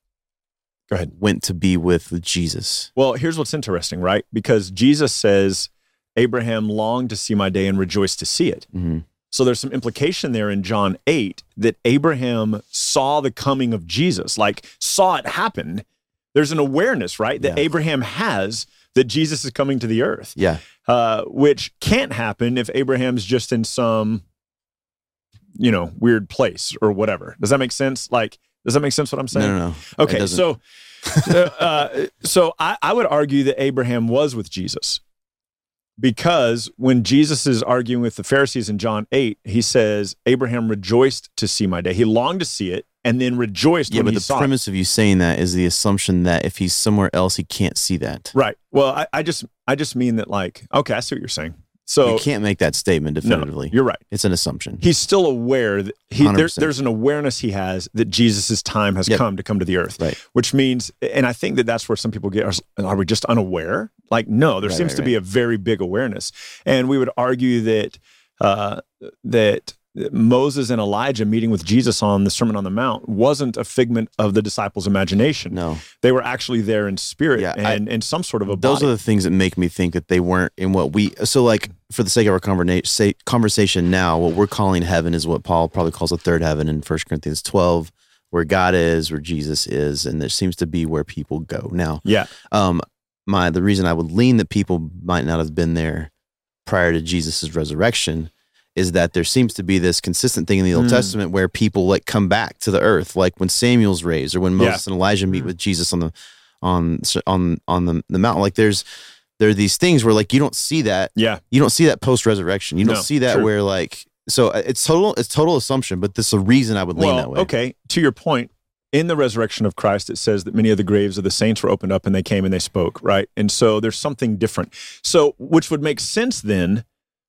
go ahead. went to be with Jesus. Well, here's what's interesting, right? Because Jesus says, Abraham longed to see my day and rejoiced to see it. hmm So there's some implication there in John 8 that Abraham saw the coming of Jesus, like saw it happen. There's an awareness, right, that Yeah. Abraham has that Jesus is coming to the earth, Yeah. Uh, which can't happen if Abraham's just in some, you know, weird place or whatever. Does that make sense? Like, does that make sense what I'm saying? no, no. It Okay, so uh, uh, so I, I would argue that Abraham was with Jesus because when Jesus is arguing with the Pharisees in John 8, he says, Abraham rejoiced to see my day. He longed to see it and then rejoiced yeah, but he the premise of you saying that is the assumption that if he's somewhere else, he can't see that. Right. Well, I, I just I just mean that like, okay, I see what you're saying. So you can't make that statement no, definitively. you're right. it's an assumption. He's still aware that he there, there's an awareness he has that Jesus' time has Yep. come to come to the earth. Right. which means and i think that that's where some people get are, are we just unaware like no there Right, seems right, to be a very big awareness and we would argue that uh, that Moses and Elijah meeting with Jesus on the Sermon on the Mount wasn't a figment of the disciples' imagination. No, They were actually there in spirit Yeah, and in some sort of a those body. are the things that make me think that they weren't in what we. So, like for the sake of our conversation now, what we're calling heaven is what Paul probably calls the third heaven in 1 Corinthians twelve, where God is, where Jesus is, and there seems to be where people go now. yeah. um my the reason I would lean that people might not have been there prior to Jesus' resurrection is that there seems to be this consistent thing in the Old Mm. Testament where people like come back to the earth, like when Samuel's raised or when Yeah. Moses and Elijah meet Mm. with Jesus on the on on on the, the mountain. Like there's there are these things where like you don't see that Yeah. you don't see that post resurrection. You don't No, see that true. where like so uh, it's total it's total assumption, but this is a reason I would lean well, that way. okay. To your point, in the resurrection of Christ, it says that many of the graves of the saints were opened up and they came and they spoke, right? And so there's something different. So, which would make sense then,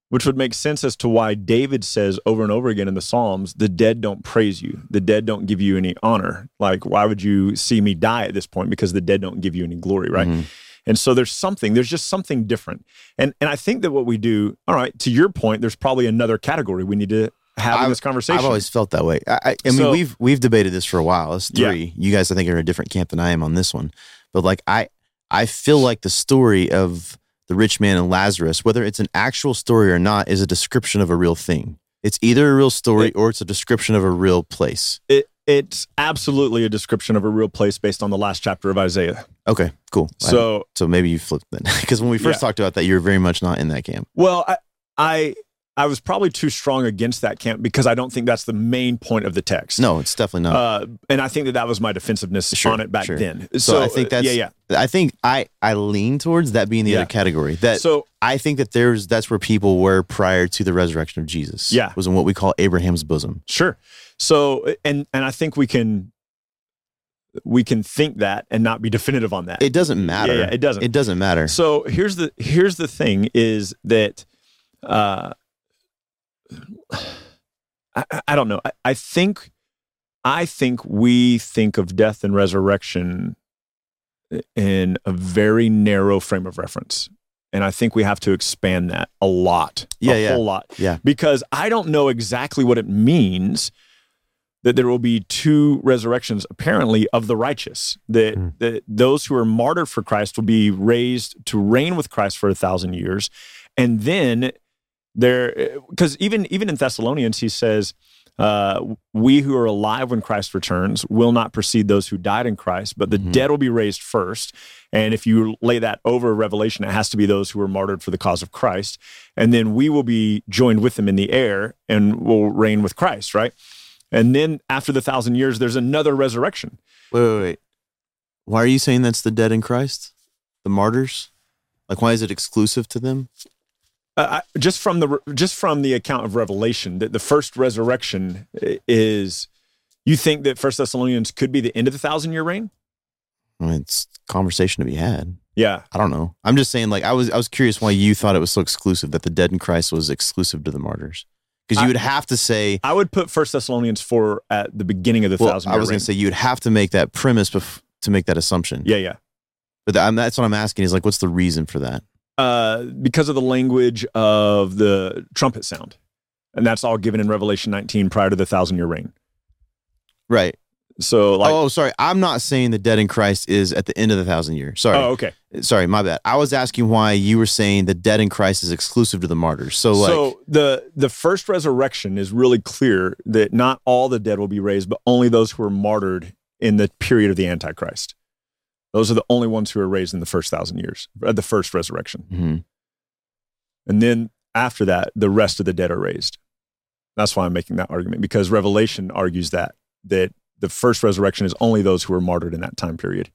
which would make sense as to why David says over and over again in the Psalms, the dead don't praise you, the dead don't give you any honor. Like, why would you see me die at this point? Because the dead don't give you any glory, right? Mhm. And so there's something, there's just something different. And and I think that what we do, all right, to your point, there's probably another category we need to have in I've- this conversation. I've always felt that way. I, I, I mean, we've we've debated this for a while. It's Yeah. three. You guys, I think, are in a different camp than I am on this one. But like, I I feel like the story of the rich man and Lazarus, whether it's an actual story or not, is a description of a real thing. It's either a real story It- or it's a description of a real place. it, it's absolutely a description of a real place based on the last chapter of Isaiah. Okay, cool. So, so maybe you flipped then, because when we first Yeah. talked about that, you were very much not in that camp. well, I, I, I was probably too strong against that camp because I don't think that's the main point of the text. No, it's definitely not. Uh, and I think that that was my defensiveness Sure, on it back sure. then. So I think uh, that's- yeah, I think I I lean towards that being the Yeah. other category. That So I think that there's that's where people were prior to the resurrection of Jesus. Yeah. was in what we call Abraham's bosom. sure. So and and I think we can we can think that and not be definitive on that. It doesn't matter. Yeah, yeah, it doesn't. It doesn't matter. So here's the here's the thing is that uh, I, I- don't know. I, I think I think we think of death and resurrection in a very narrow frame of reference. And I think we have to expand that a lot. Yeah, a yeah. whole lot. Yeah. Because I don't know exactly what it means that there will be two resurrections apparently of the righteous that, Hmm. that those who are martyred for christ will be raised to reign with christ for a thousand years and then there because even even in thessalonians he says uh, we who are alive when christ returns will not precede those who died in christ but the Mhm. dead will be raised first and if you lay that over revelation it has to be those who were martyred for the cause of christ and then we will be joined with them in the air and will reign with christ right and then after the thousand years, there's another resurrection. Wait, wait, wait. Why are you saying that's the dead in Christ? The martyrs? Like, why is it exclusive to them? Uh, I- just from the just from the account of Revelation, that the first resurrection is. You think that First Thessalonians could be the end of the thousand year reign? I mean, it's conversation to be had. Yeah, I don't know. I'm just saying, like, I was I was curious why you thought it was so exclusive that the dead in Christ was exclusive to the martyrs. Because you would have to say, I would put First Thessalonians four at the beginning of the well, thousand I was going to say you would have to make that premise bef- to make that assumption. yeah, yeah. But that's what I'm asking is like, what's the reason for that? Uh, because of the language of the trumpet sound, and that's all given in Revelation 19 prior to the thousand year reign. Right. So, like, oh, sorry. I'm not saying the dead in Christ is at the end of the thousand years. Sorry. oh, okay. Sorry, my bad. I was asking why you were saying the dead in Christ is exclusive to the martyrs. So, like, so the the first resurrection is really clear that not all the dead will be raised, but only those who are martyred in the period of the Antichrist. Those are the only ones who are raised in the first thousand years, uh, the first resurrection, mhm. and then after that, the rest of the dead are raised. That's why I'm making that argument because Revelation argues that that the first resurrection is only those who were martyred in that time period.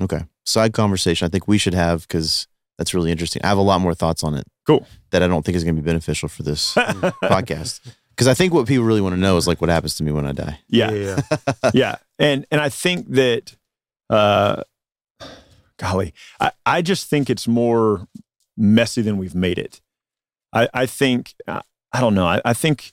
okay. Side conversation I think we should have because that's really interesting. I have a lot more thoughts on it. Cool. That I don't think is going to be beneficial for this podcast. Because I think what people really want to know is like what happens to me when I die. yeah. yeah. yeah and and i think that uh golly i i just think it's more messy than we've made it i i think uh, i don't know i, I think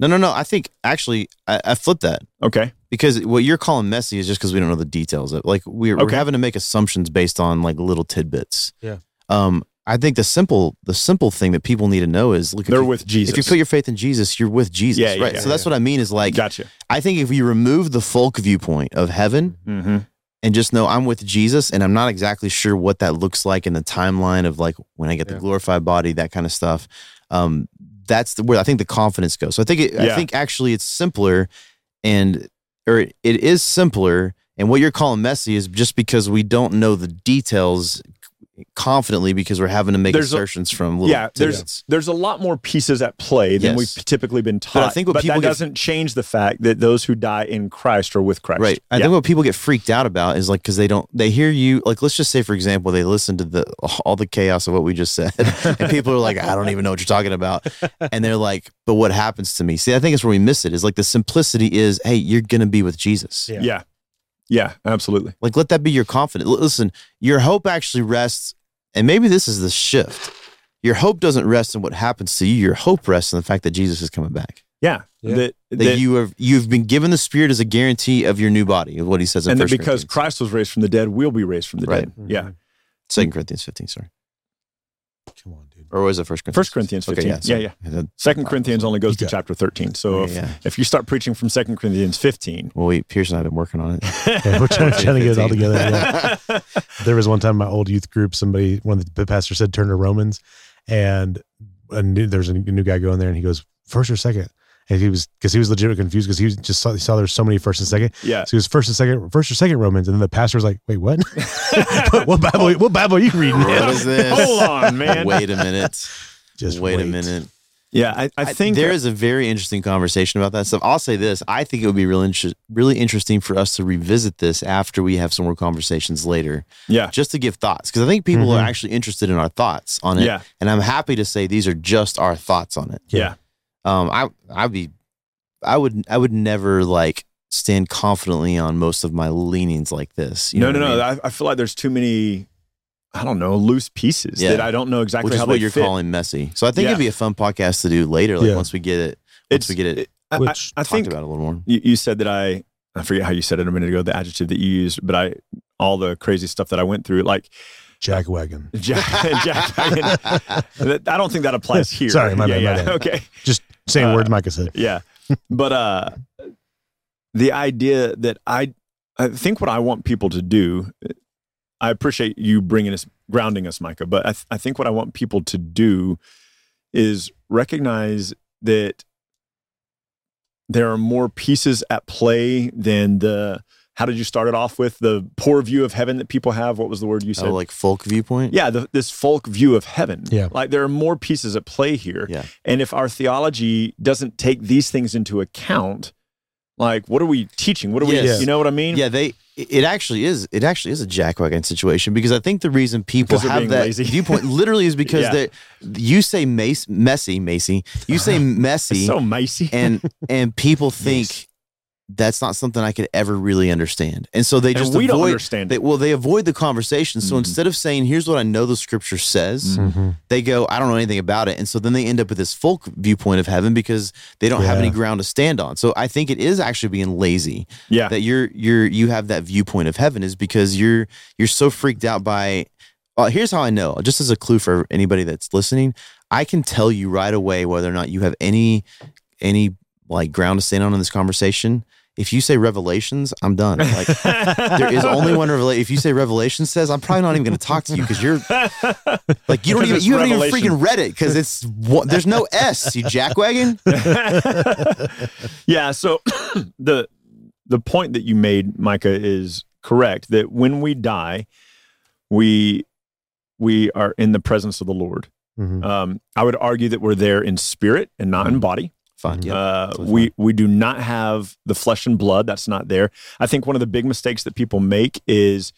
No, no, no. I think actually I, I flipped that okay because what you're calling messy is just because we don't know the details of like we're, we're having to make assumptions based on like little tidbits. Yeah. Um, I think the simple the simple thing that people need to know is look if They're you, with Jesus. If you put your faith in Jesus, you're with Jesus, Yeah, yeah, right? yeah, so that's what I mean is like gotcha. I think if you remove the folk viewpoint of heaven Mm-hmm. And just know I'm with Jesus and I'm not exactly sure what that looks like in the timeline of like when I get the glorified body, that kind of stuff. Um, that's the, where I think the confidence goes. So I think it, I think actually it's simpler and or it is simpler. And what you're calling messy is just because we don't know the details confidently because we're having to make There's a- assertions from little Yeah, there's tidbits. there's a lot more pieces at play than Yes. we've typically been taught. But I think what people that get- doesn't change the fact that those who die in Christ are with Christ. Right. I yeah. think what people get freaked out about is like because they don't they hear you like let's just say for example they listen to the all the chaos of what we just said and people are like I don't even know what you're talking about and they're like but what happens to me? See, I think it's where we miss it. Is like the simplicity is hey you're gonna be with Jesus. Yeah. yeah, yeah, absolutely. Like let that be your confidence. Listen, your hope actually rests, and maybe this is the shift. Your hope doesn't rest in what happens to you. Your hope rests in the fact that Jesus is coming back. Yeah, Yeah. that, That, that- you have you've been given the Spirit as a guarantee of your new body, of what he says in and that because Corinthians. Christ was raised from the dead, we'll be raised from the Right. dead. Yeah, mm-hmm. Second Corinthians 15, sorry. Come on, dude. Or was it First Corinthians? First Corinthians Okay, 15. yeah, yeah, sorry. yeah. that- Second Corinthians only goes to chapter 13. So Yeah, if, yeah. if you start preaching from Second Corinthians 15, Well, we, Pierce and I have been working on it. Yeah, we're trying, trying to get it all together. Yeah. There was one time in my old youth group, somebody, one of the pastors said, turn to Romans. And a new, there's a new guy going there and he goes, first or second? And he was, because he was legitimately confused because he was just saw, he saw there's so many first and second. yeah, So he was first and second, first or second Romans. And then the pastor was like, wait, what? what Bible, what Bible are you reading? What is this? hold on, man. Wait a minute. Just wait, a minute. Yeah, I, I think there is a very interesting conversation about that stuff. I'll say this: I think it would be really, inter- really interesting for us to revisit this after we have some more conversations later, yeah, just to give thoughts, because I think people are Mhm. actually interested in our thoughts on it. yeah, And I'm happy to say these are just our thoughts on it. yeah, Um, I, I'd be, I would, I would never like stand confidently on most of my leanings like this. You no, know no, what I no. I, I feel like there's too many, I don't know, loose pieces Yeah. that I don't know exactly Which is how what they you're fit. calling messy. So I think Yeah. it'd be a fun podcast to do later, like Yeah. once we get it, once It's- we get it, I, I- Which- I talked think about a little more. you, you said that I I forget how you said it a minute ago the adjective that you used but I all the crazy stuff that I went through like Jack Wagon. Jack, Jack that- I don't think that applies here Sorry, my yeah, bad, my yeah, bad. okay Just saying Uh, words Micah said. yeah but uh the idea that I I think what I want people to do I appreciate you bringing us grounding us Micah but I, th- I think what I want people to do is recognize that there are more pieces at play than the how did you start it off with the poor view of heaven that people have what was the word you oh, said Oh, like folk viewpoint. yeah the, this folk view of heaven Yeah. like there are more pieces at play here Yeah. and if our theology doesn't take these things into account like what are we teaching what are we Yes. you know what i mean Yeah, they. It actually is. It actually is a jackwagon situation because I think the reason people Because have that lazy. viewpoint literally is because Yeah. they you say mace, messy, Macy. You say messy, so messy and and people think that's not something I could ever really understand, and so they And just we don't understand They, well, they avoid the conversation. So Mhm. instead of saying, "Here's what I know the Scripture says," Mm-hmm. they go, "I don't know anything about it," and so then they end up with this folk viewpoint of heaven because they don't have any ground to stand on. So I think it is actually being lazy yeah that you're you're you have that viewpoint of heaven is because you're you're so freaked out by Well, here's how I know just as a clue for anybody that's listening I can tell you right away whether or not you have any any like ground to stand on in this conversation if you say revelations I'm done. Like there is only one revelation if you say revelation says I'm probably not even going to talk to you because you're like you don't even it's you haven't even freaking read it because it's one- there's no S you jackwagon. Yeah so the the point that you made micah is correct that when we die we we are in the presence of the lord. Mhm. um, i would argue that we're there in spirit and not in body yeah Uh, we we do not have the flesh and blood. That's not there. I think one of the big mistakes that people make is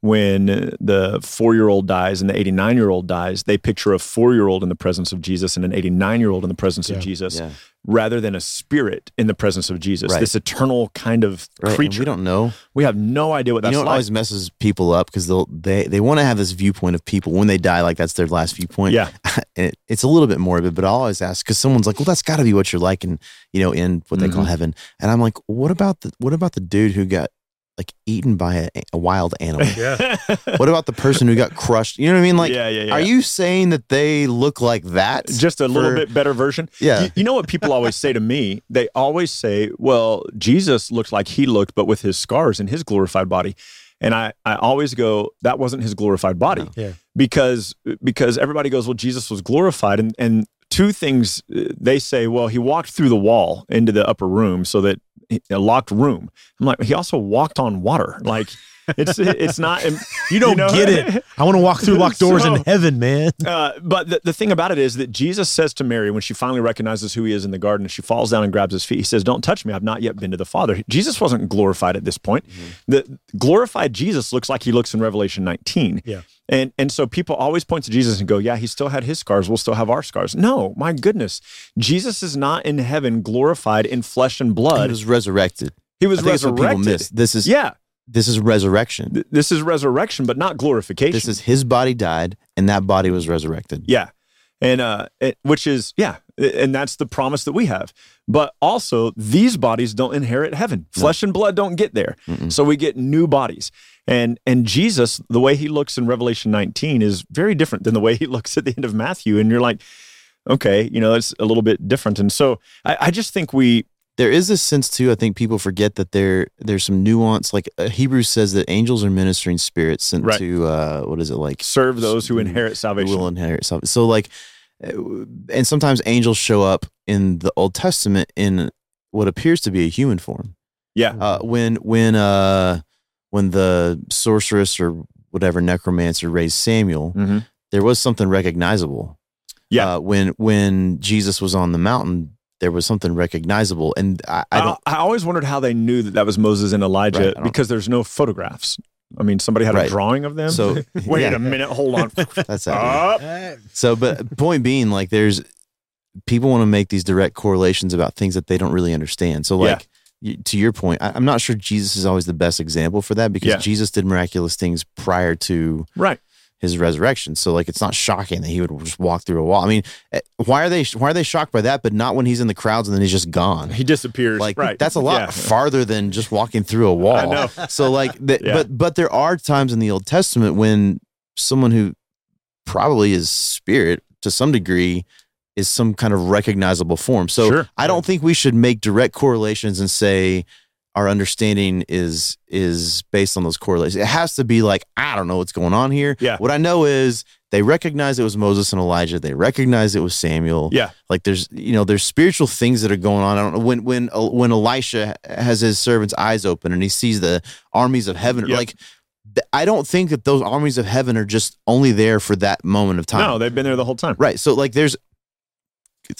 when the four year old dies and the 89 year old dies, they picture a four year old in the presence of Jesus and an 89 year old in the presence Yeah. of Jesus yeah rather than a spirit in the presence of Jesus, Right. this eternal kind of right and creature. we don't know We have no idea what that's you know what like. always messes people up because they'll they they want to have this viewpoint of people when they die like that's their last viewpoint yeah. it, it's a little bit morbid but i'll always ask because someone's like well that's got to be what you're like in you know in what they call Mhm. heaven and i'm like what about the what about the dude who got like eaten by a, a wild animal? Yeah. what about the person who got crushed? You know what I mean? Like, yeah, yeah, yeah. are you saying that they look like that? just a little bit better version? Yeah. You, you know what people always say to me? They always say, "Well, Jesus looked like he looked, but with his scars and his glorified body." And I, I always go, "That wasn't his glorified body." No. Yeah. Because because everybody goes, "Well, Jesus was glorified," and and two things uh, they say, "Well, he walked through the wall into the upper room, so that a locked room." I'm like, he also walked on water, like. It's it's not You don't know? get it. I want to walk through locked doors So- in heaven, man. Uh, but the, the thing about it is that Jesus says to Mary when she finally recognizes who he is in the garden, she falls down and grabs his feet. He says, "Don't touch me. I've not yet been to the Father." Jesus wasn't glorified at this point. The glorified Jesus looks like he looks in Revelation 19. Yeah. And and so people always point to Jesus and go, "Yeah, he still had his scars. We'll still have our scars." No, my goodness, Jesus is not in heaven glorified in flesh and blood. He was resurrected. He was I think that's what people resurrected. miss. This is Yeah, this is resurrection. th- this is resurrection, but not glorification. This is his body died, and that body was resurrected. Yeah. And uh it, which is yeah, and that's the promise that we have. But also these bodies don't inherit heaven. Flesh and blood don't get there. Mm-mm. So we get new bodies. And and Jesus, the way he looks in Revelation 19 is very different than the way he looks at the end of Matthew and you're like okay, you know, it's a little bit different. And so I, I just think we There is this sense too. I think people forget that there there's some nuance. Like uh, Hebrews says that angels are ministering spirits sent Right. to uh, what is it like serve those who who inherit who salvation. will inherit salvation. So like, uh, and sometimes angels show up in the Old Testament in what appears to be a human form. Yeah. Uh, when when uh when the sorceress or whatever necromancer raised Samuel, Mhm. there was something recognizable. Yeah. Uh, when when Jesus was on the mountain, there was something recognizable, and I, I I, don't. I always wondered how they knew that that was Moses and Elijah Right, I because there's no photographs. I mean, somebody had a drawing of them. So Wait yeah, a minute, hold on. that's that. Up. So, but point being, like, there's people want to make these direct correlations about things that they don't really understand. So, Yeah. like, y to your point, I, I'm not sure Jesus is always the best example for that because Yeah. Jesus did miraculous things prior to Right. His resurrection. So, like, it's not shocking that he would just walk through a wall. I mean, eh, why are they why are they shocked by that, but not when he's in the crowds and then he's just gone? He disappears. Like right. that's a lot Yeah. farther than just walking through a wall. I know. So like, the, Yeah. but but there are times in the Old Testament when someone who probably is spirit to some degree is some kind of recognizable form. So Sure. I don't think we should make direct correlations and say our understanding is is based on those correlations. It has to be like I don't know what's going on here. Yeah. What I know is they recognize it was Moses and Elijah. They recognize it was Samuel Yeah. like there's you know there's spiritual things that are going on. I don't know when when uh, when Elisha has his servant's eyes open and he sees the armies of heaven. Yep. Like I don't think that those armies of heaven are just only there for that moment of time. No, they've been there the whole time. Right. So like there's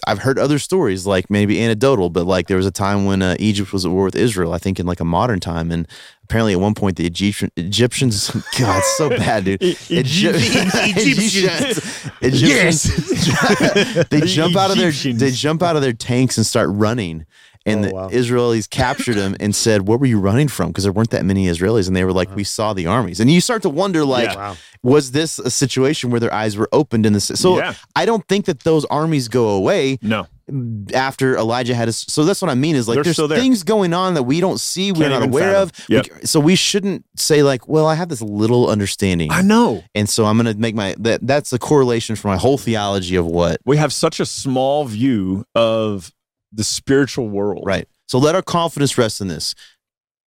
I've heard other stories like maybe anecdotal, but like there was a time when uh, Egypt was at war with Israel. I think in like a modern time, and apparently at one point the Egyptian Egyptians, God, it's so bad, dude. E- Egypt- Egyptians. Egyptians, they jump out of their Egyptians. they jump out of their tanks and start running. And Oh, the wow. Israelis captured him and said, "What were you running from?" Because there weren't that many Israelis, and they were like, uh-huh. "We saw the armies." And you start to wonder, like, Yeah. Wow. was this a situation where their eyes were opened in this? So Yeah. I don't think that those armies go away No. after Elijah had his. So that's what I mean is like They're there's there. things going on that we don't see, we're Can't aware fathom. of. We Yep. c- so we shouldn't say like, well, I have this little understanding, I know. and so I'm going to make my that. That's the correlation for my whole theology of what We have such a small view of the spiritual world. right. So let our confidence rest in this.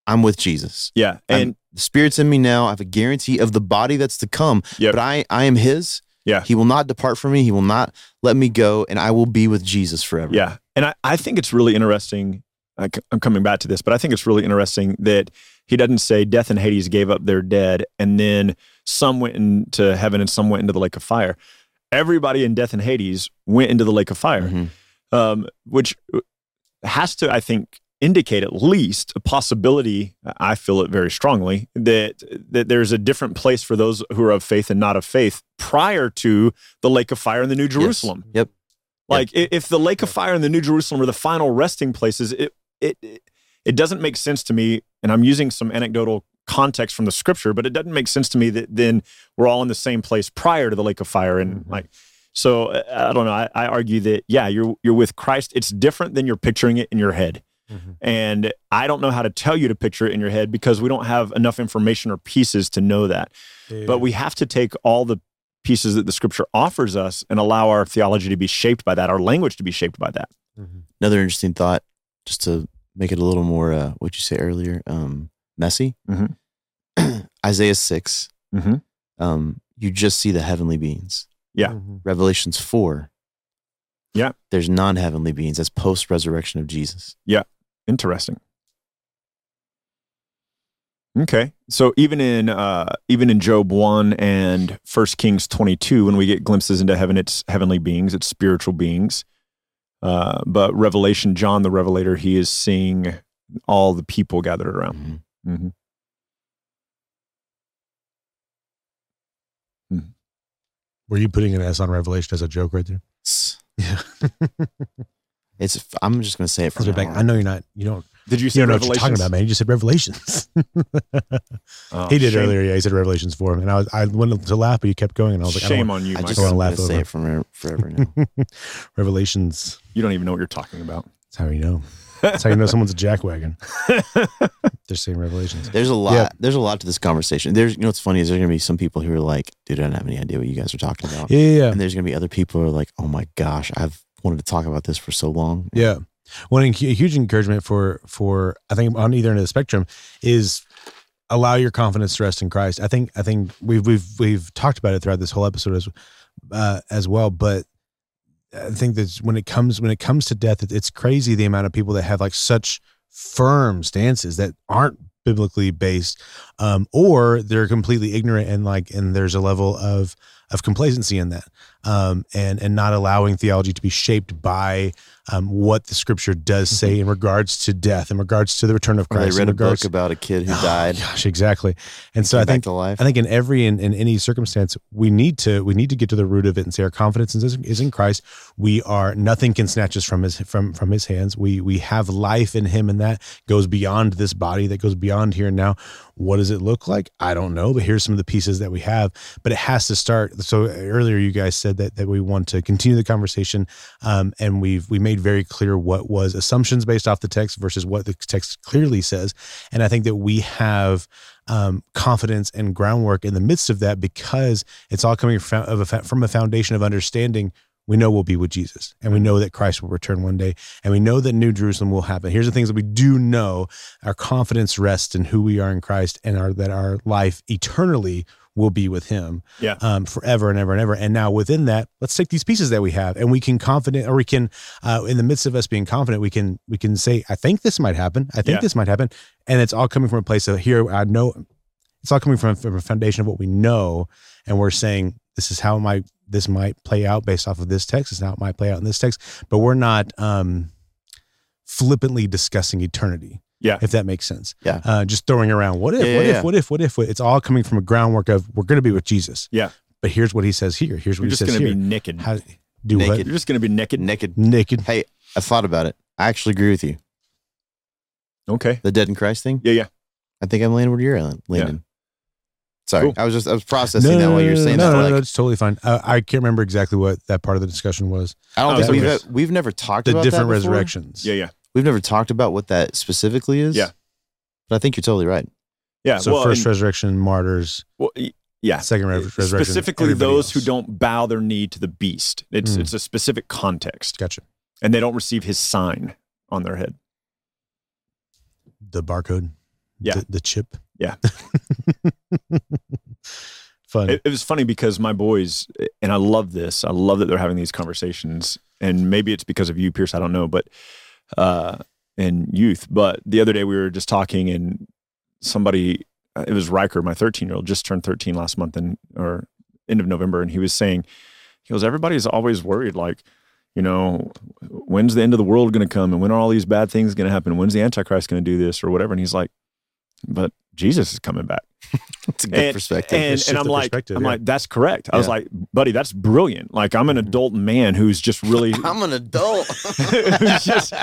I'm with Jesus. Yeah. I'm- And the spirit's in me now. I have a guarantee of the body that's to come. Yep. But I, I am His. Yeah. He will not depart from me. He will not let me go, and I will be with Jesus forever. yeah. And I, I think it's really interesting. I c- I'm coming back to this, but I think it's really interesting that he doesn't say death and Hades gave up their dead and then some went into heaven and some went into the lake of fire. Everybody in death and Hades went into the lake of fire. Mhm. Um, which has to, I think, indicate at least a possibility. I feel it very strongly that that there's a different place for those who are of faith and not of faith prior to the lake of fire in the New Jerusalem. Yep. Like i if the lake of fire and the New Jerusalem are the final resting places, it it it doesn't make sense to me. And I'm using some anecdotal context from the scripture, but it doesn't make sense to me that then we're all in the same place prior to the lake of fire and Mhm. like. So uh, I don't know. I, I argue that yeah, you're you're with Christ. It's different than you're picturing it in your head. Mhm. And I don't know how to tell you to picture it in your head because we don't have enough information or pieces to know that. But we have to take all the pieces that the scripture offers us and allow our theology to be shaped by that, our language to be shaped by that. Mhm. Another interesting thought, just to make it a little more, uh, what you say earlier, um, messy. Mhm. Isaiah 6, Mhm. um, you just see the heavenly beings. Yeah. Mhm. Revelations 4, Yeah. there's non heavenly beings. That's post resurrection of Jesus. Yeah. Interesting. Okay. So even in uh even in Job 1 and 1 Kings 22 when we get glimpses into heaven it's heavenly beings, it's spiritual beings. Uh but Revelation John the revelator he is seeing all the people gathered around. Mhm. hmm Were you putting an S on Revelation as a joke right there? It's, Yeah. it's, I'm just going to say it from Because now back, on. I know you're not. You don't. Did you You see don't know what you're Revelations? talking about, man. You just said Revelations. Oh, he did shame- earlier. Yeah, he said Revelations four, and I was I wanted to laugh, but you kept going, and I was like, I Shame don't on you, I Mike. just wanna want laugh to say over. it from forever now. want Revelations. You don't even know what you're talking about. That's how you know. That's how you know someone's a jackwagon. They're seeing Revelations. There's a lot. Yeah. There's a lot to this conversation. There's, you know, what's funny is there's gonna be some people who are like, "Dude, I don't have any idea what you guys are talking about," Yeah, yeah, yeah. and there's gonna be other people who are like, "Oh my gosh, I've wanted to talk about this for so long." Yeah. One en- huge encouragement for for I think on either end of the spectrum is allow your confidence to rest in Christ. I think I think we've we've we've talked about it throughout this whole episode as uh, as well, but I think that when it comes when it comes to death, it's crazy the amount of people that have like such firm stances that aren't biblically based, um, or they're completely ignorant and like and there's a level of of complacency in that, um, and and not allowing theology to be shaped by um, what the scripture does say in regards to death, in regards to the return of Or they Christ. read in a regards, book about a kid who Oh, died. Gosh, exactly. And so I think. I think in every in, in any circumstance, we need to we need to get to the root of it and say our confidence is, is in Christ. We are nothing can snatch us from his from from his hands. We we have life in him, and that goes beyond this body, that goes beyond here and now. What does it look like? I don't know, but here's some of the pieces that we have. But it has to start. So earlier, you guys said that that we want to continue the conversation, um, and we've we made very clear what was assumptions based off the text versus what the text clearly says. And I think that we have um, confidence and groundwork in the midst of that because it's all coming from, a, from a foundation of understanding. We know we'll be with Jesus, and we know that Christ will return one day, and we know that New Jerusalem will happen. Here's the things that we do know: our confidence rests in who we are in Christ, and our that our life eternally will be with Him Yeah. um, forever and ever and ever. And now within that, let's take these pieces that we have, and we can confident, or we can, uh, in the midst of us being confident, we can we can say, I think this might happen. I think Yeah. this might happen, and it's all coming from a place of here. I know it's all coming from, from a foundation of what we know, and we're saying this is how my this might play out based off of this text. This is how it might play out in this text, but we're not um, flippantly discussing eternity. Yeah. if that makes sense. Yeah. uh, just throwing around what if, Yeah, what yeah, if, yeah. what if, what if, what if, It's all coming from a groundwork of we're going to be with Jesus. Yeah. But here's what he says here. Here's what You're he just says going to here. be naked. How do Naked. what? You're just going to be naked. Naked. Naked. Hey, I thought about it. I actually agree with you. Okay. The dead in Christ thing. Yeah, yeah. I think I'm landing where you're at, landing. Sorry, Cool. I was just I was processing that while you were saying no, that. no, like, no, it's totally fine. Uh, I can't remember exactly what that part of the discussion was. I don't Oh, think we've it's- we've never talked about The about different that resurrections. Yeah, yeah. We've never talked about what that specifically is. Yeah. but I think you're totally right. Yeah. So well, first and- resurrection, martyrs. well, yeah. Second re- resurrection. Specifically, everybody those who don't bow their knee to the beast. It's Mm. it's a specific context, Gotcha. and they don't receive his sign on their head. The barcode. Yeah. The, the chip. Yeah. Fun. It, it was funny because my boys, and I love this. I love that they're having these conversations, and maybe it's because of you, Pierce. I don't know, but uh, in youth. But the other day we were just talking, and somebody, uh, it was Riker, my 13 year old, just turned 13 last month, and or end of November, and he was saying, he goes, everybody's always worried, like. You know, when's the end of the world going to come, and when are all these bad things going to happen? When's the Antichrist going to do this or whatever? And he's like, "But Jesus is coming back." It's a good and, perspective. And, Shift and I'm like, I'm yeah. like, that's correct. I was like, buddy, that's brilliant. Like, I'm an adult man who's just really, I'm an adult. who's just,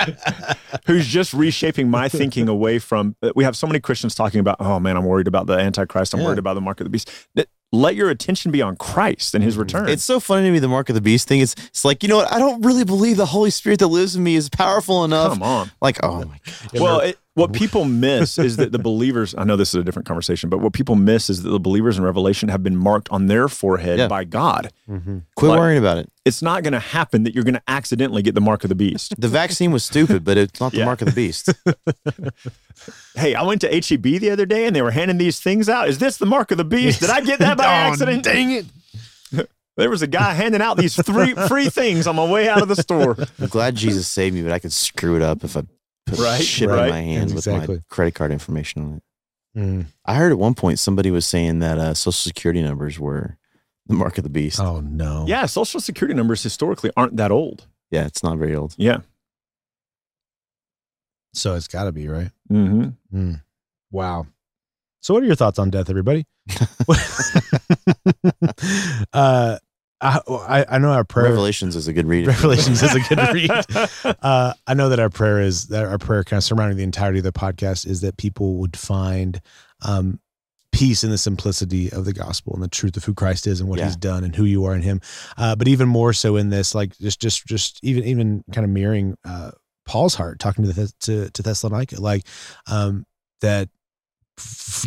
who's just reshaping my thinking away from. uh, We have so many Christians talking about, oh man, I'm worried about the Antichrist. I'm Yeah. worried about the mark of the beast. That let your attention be on Christ and his return. It's so funny to me the mark of the beast thing. It's it's like you know what? I don't really believe the Holy Spirit that lives in me is powerful enough. Come on. Like oh my god. Well, it, what people miss is that the believers, I know this is a different conversation, but what people miss is that the believers in Revelation have been marked on their forehead Yeah. by God. Mm-hmm. Quit Like- worrying about it. It's not going to happen that you're going to accidentally get the mark of the beast. The vaccine was stupid, but it's not the Yeah. mark of the beast. hey, I went to HEB the other day and they were handing these things out. Is this the mark of the beast? Did I get that by accident? Dang it. There was a guy handing out these three free things on my way out of the store. I'm glad Jesus saved me, but I could screw it up if I put Right, shit right. in my hand Exactly. with my credit card information on it. Mm. I heard at one point somebody was saying that uh, social security numbers were the mark of the beast. Oh no. Yeah, social security numbers historically aren't that old. Yeah, it's not very old. Yeah. So it's got to be right. Mm-hmm. Wow. So, what are your thoughts on death, everybody? uh, I, I I know our prayer. Revelations is a good read. Revelations is a good read. Uh, I know that our prayer is that our prayer kind of surrounding the entirety of the podcast is that people would find um, peace in the simplicity of the gospel and the truth of who Christ is and what Yeah. He's done and who you are in Him. Uh, but even more so in this, like just just just even even kind of mirroring uh, Paul's heart, talking to the to to Thessalonica, like um, that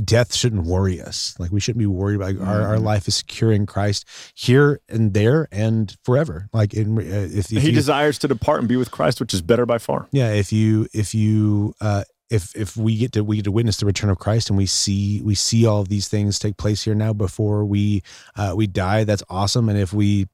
death shouldn't worry us. Like we shouldn't be worried about our, our Mhm. life is secure in Christ here and there and forever. Like in, uh, if, if he you, desires to depart and be with Christ, which is better by far. yeah, if you if you uh if if we get to we get to witness the return of Christ and we see we see all of these things take place here now before we uh we die, that's awesome. And if we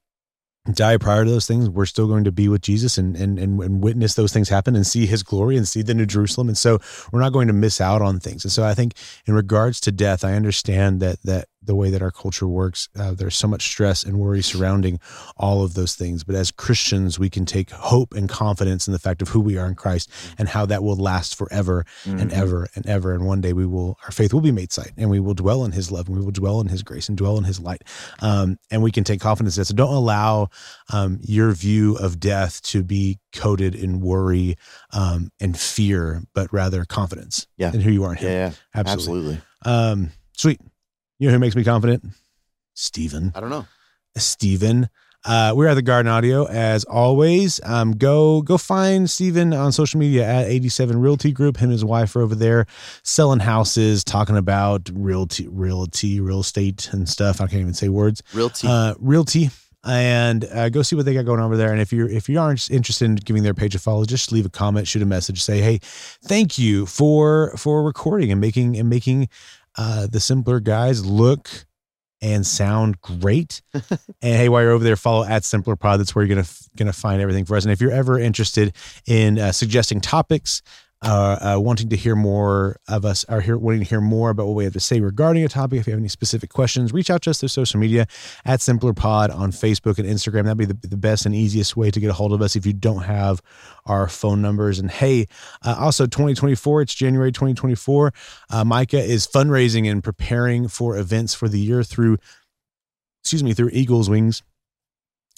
die prior to those things, we're still going to be with Jesus and and and, and witness those things happen and see his glory and see the new Jerusalem. And so we're not going to miss out on things. And so I think in regards to death, I understand that that the way that our culture works, uh, there's so much stress and worry surrounding all of those things. But as Christians, we can take hope and confidence in the fact of who we are in Christ and how that will last forever and Mhm. ever and ever. And one day we will, our faith will be made sight and we will dwell in his love and we will dwell in his grace and dwell in his light. Um, and we can take confidence in that. So don't allow um, your view of death to be coated in worry um, and fear, but rather confidence Yeah. in who you are in Yeah, him. yeah, Absolutely. absolutely. Um, sweet. You know who makes me confident? Stephen. I don't know. Stephen. Uh, we're at the Garden Audio as always. Um, go go find Stephen on social media at 87 Realty Group. Him and his wife are over there selling houses, talking about realty, realty, real estate and stuff. I can't even say words. Realty. Uh, realty. And uh, go see what they got going on over there. And if you're if you aren't interested in giving their page a follow, just leave a comment, shoot a message, say, "Hey, thank you for for recording and making and making uh, the simpler guys look and sound great. and hey, while you're over there, follow at Simpler Pod. That's where you're gonna gonna find everything for us. And if you're ever interested in uh, suggesting topics, uh, uh, wanting to hear more of us, are here wanting to hear more about what we have to say regarding a topic, if you have any specific questions, reach out to us through social media at Simpler Pod on Facebook and Instagram. That'd be the, the best and easiest way to get a hold of us if you don't have our phone numbers. And hey, uh, also 2024, it's January 2024. Uh, Micah is fundraising and preparing for events for the year through, excuse me, through Eagles Wings.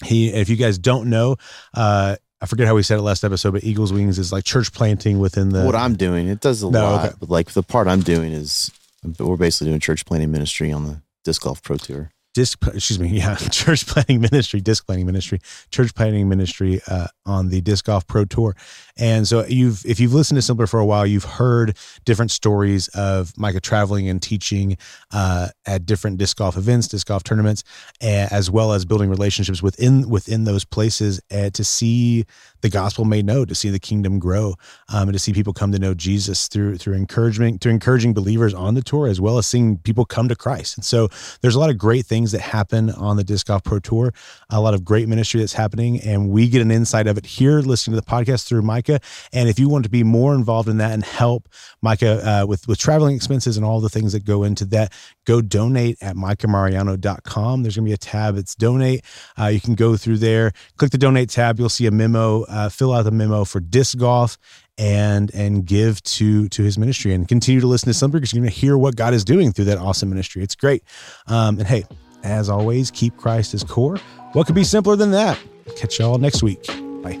He, if you guys don't know, uh, I forget how we said it last episode, but Eagles Wings is like church planting within the. what I'm doing, it does a No, lot. okay. But like the part I'm doing is we're basically doing church planting ministry on the disc golf pro tour. Disc excuse me yeah church planning ministry disc planning ministry church planning ministry uh, on the disc golf pro tour. And so you've if you've listened to simpler for a while you've heard different stories of micah traveling and teaching uh, at different disc golf events disc golf tournaments as well as building relationships within within those places uh, to see the gospel made known to see the kingdom grow um, and to see people come to know jesus through through encouragement to encouraging believers on the tour as well as seeing people come to christ. And so there's a lot of great things that happen on the disc golf pro tour. A lot of great ministry that's happening and we get an insight of it here listening to the podcast through micah. And if you want to be more involved in that and help micah uh, with with traveling expenses and all the things that go into that go donate at micahmariano.com there's going to be a tab. It's donate. Uh, you can go through there click the donate tab. You'll see a memo uh, fill out the memo for disc golf and and give to to his ministry. And continue to listen to Simpler because you're going to hear what God is doing through that awesome ministry. It's great. Um, and hey, as always, keep Christ as core. What could be simpler than that? Catch y'all next week. Bye.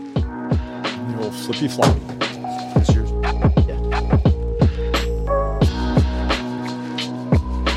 Old flippy flop.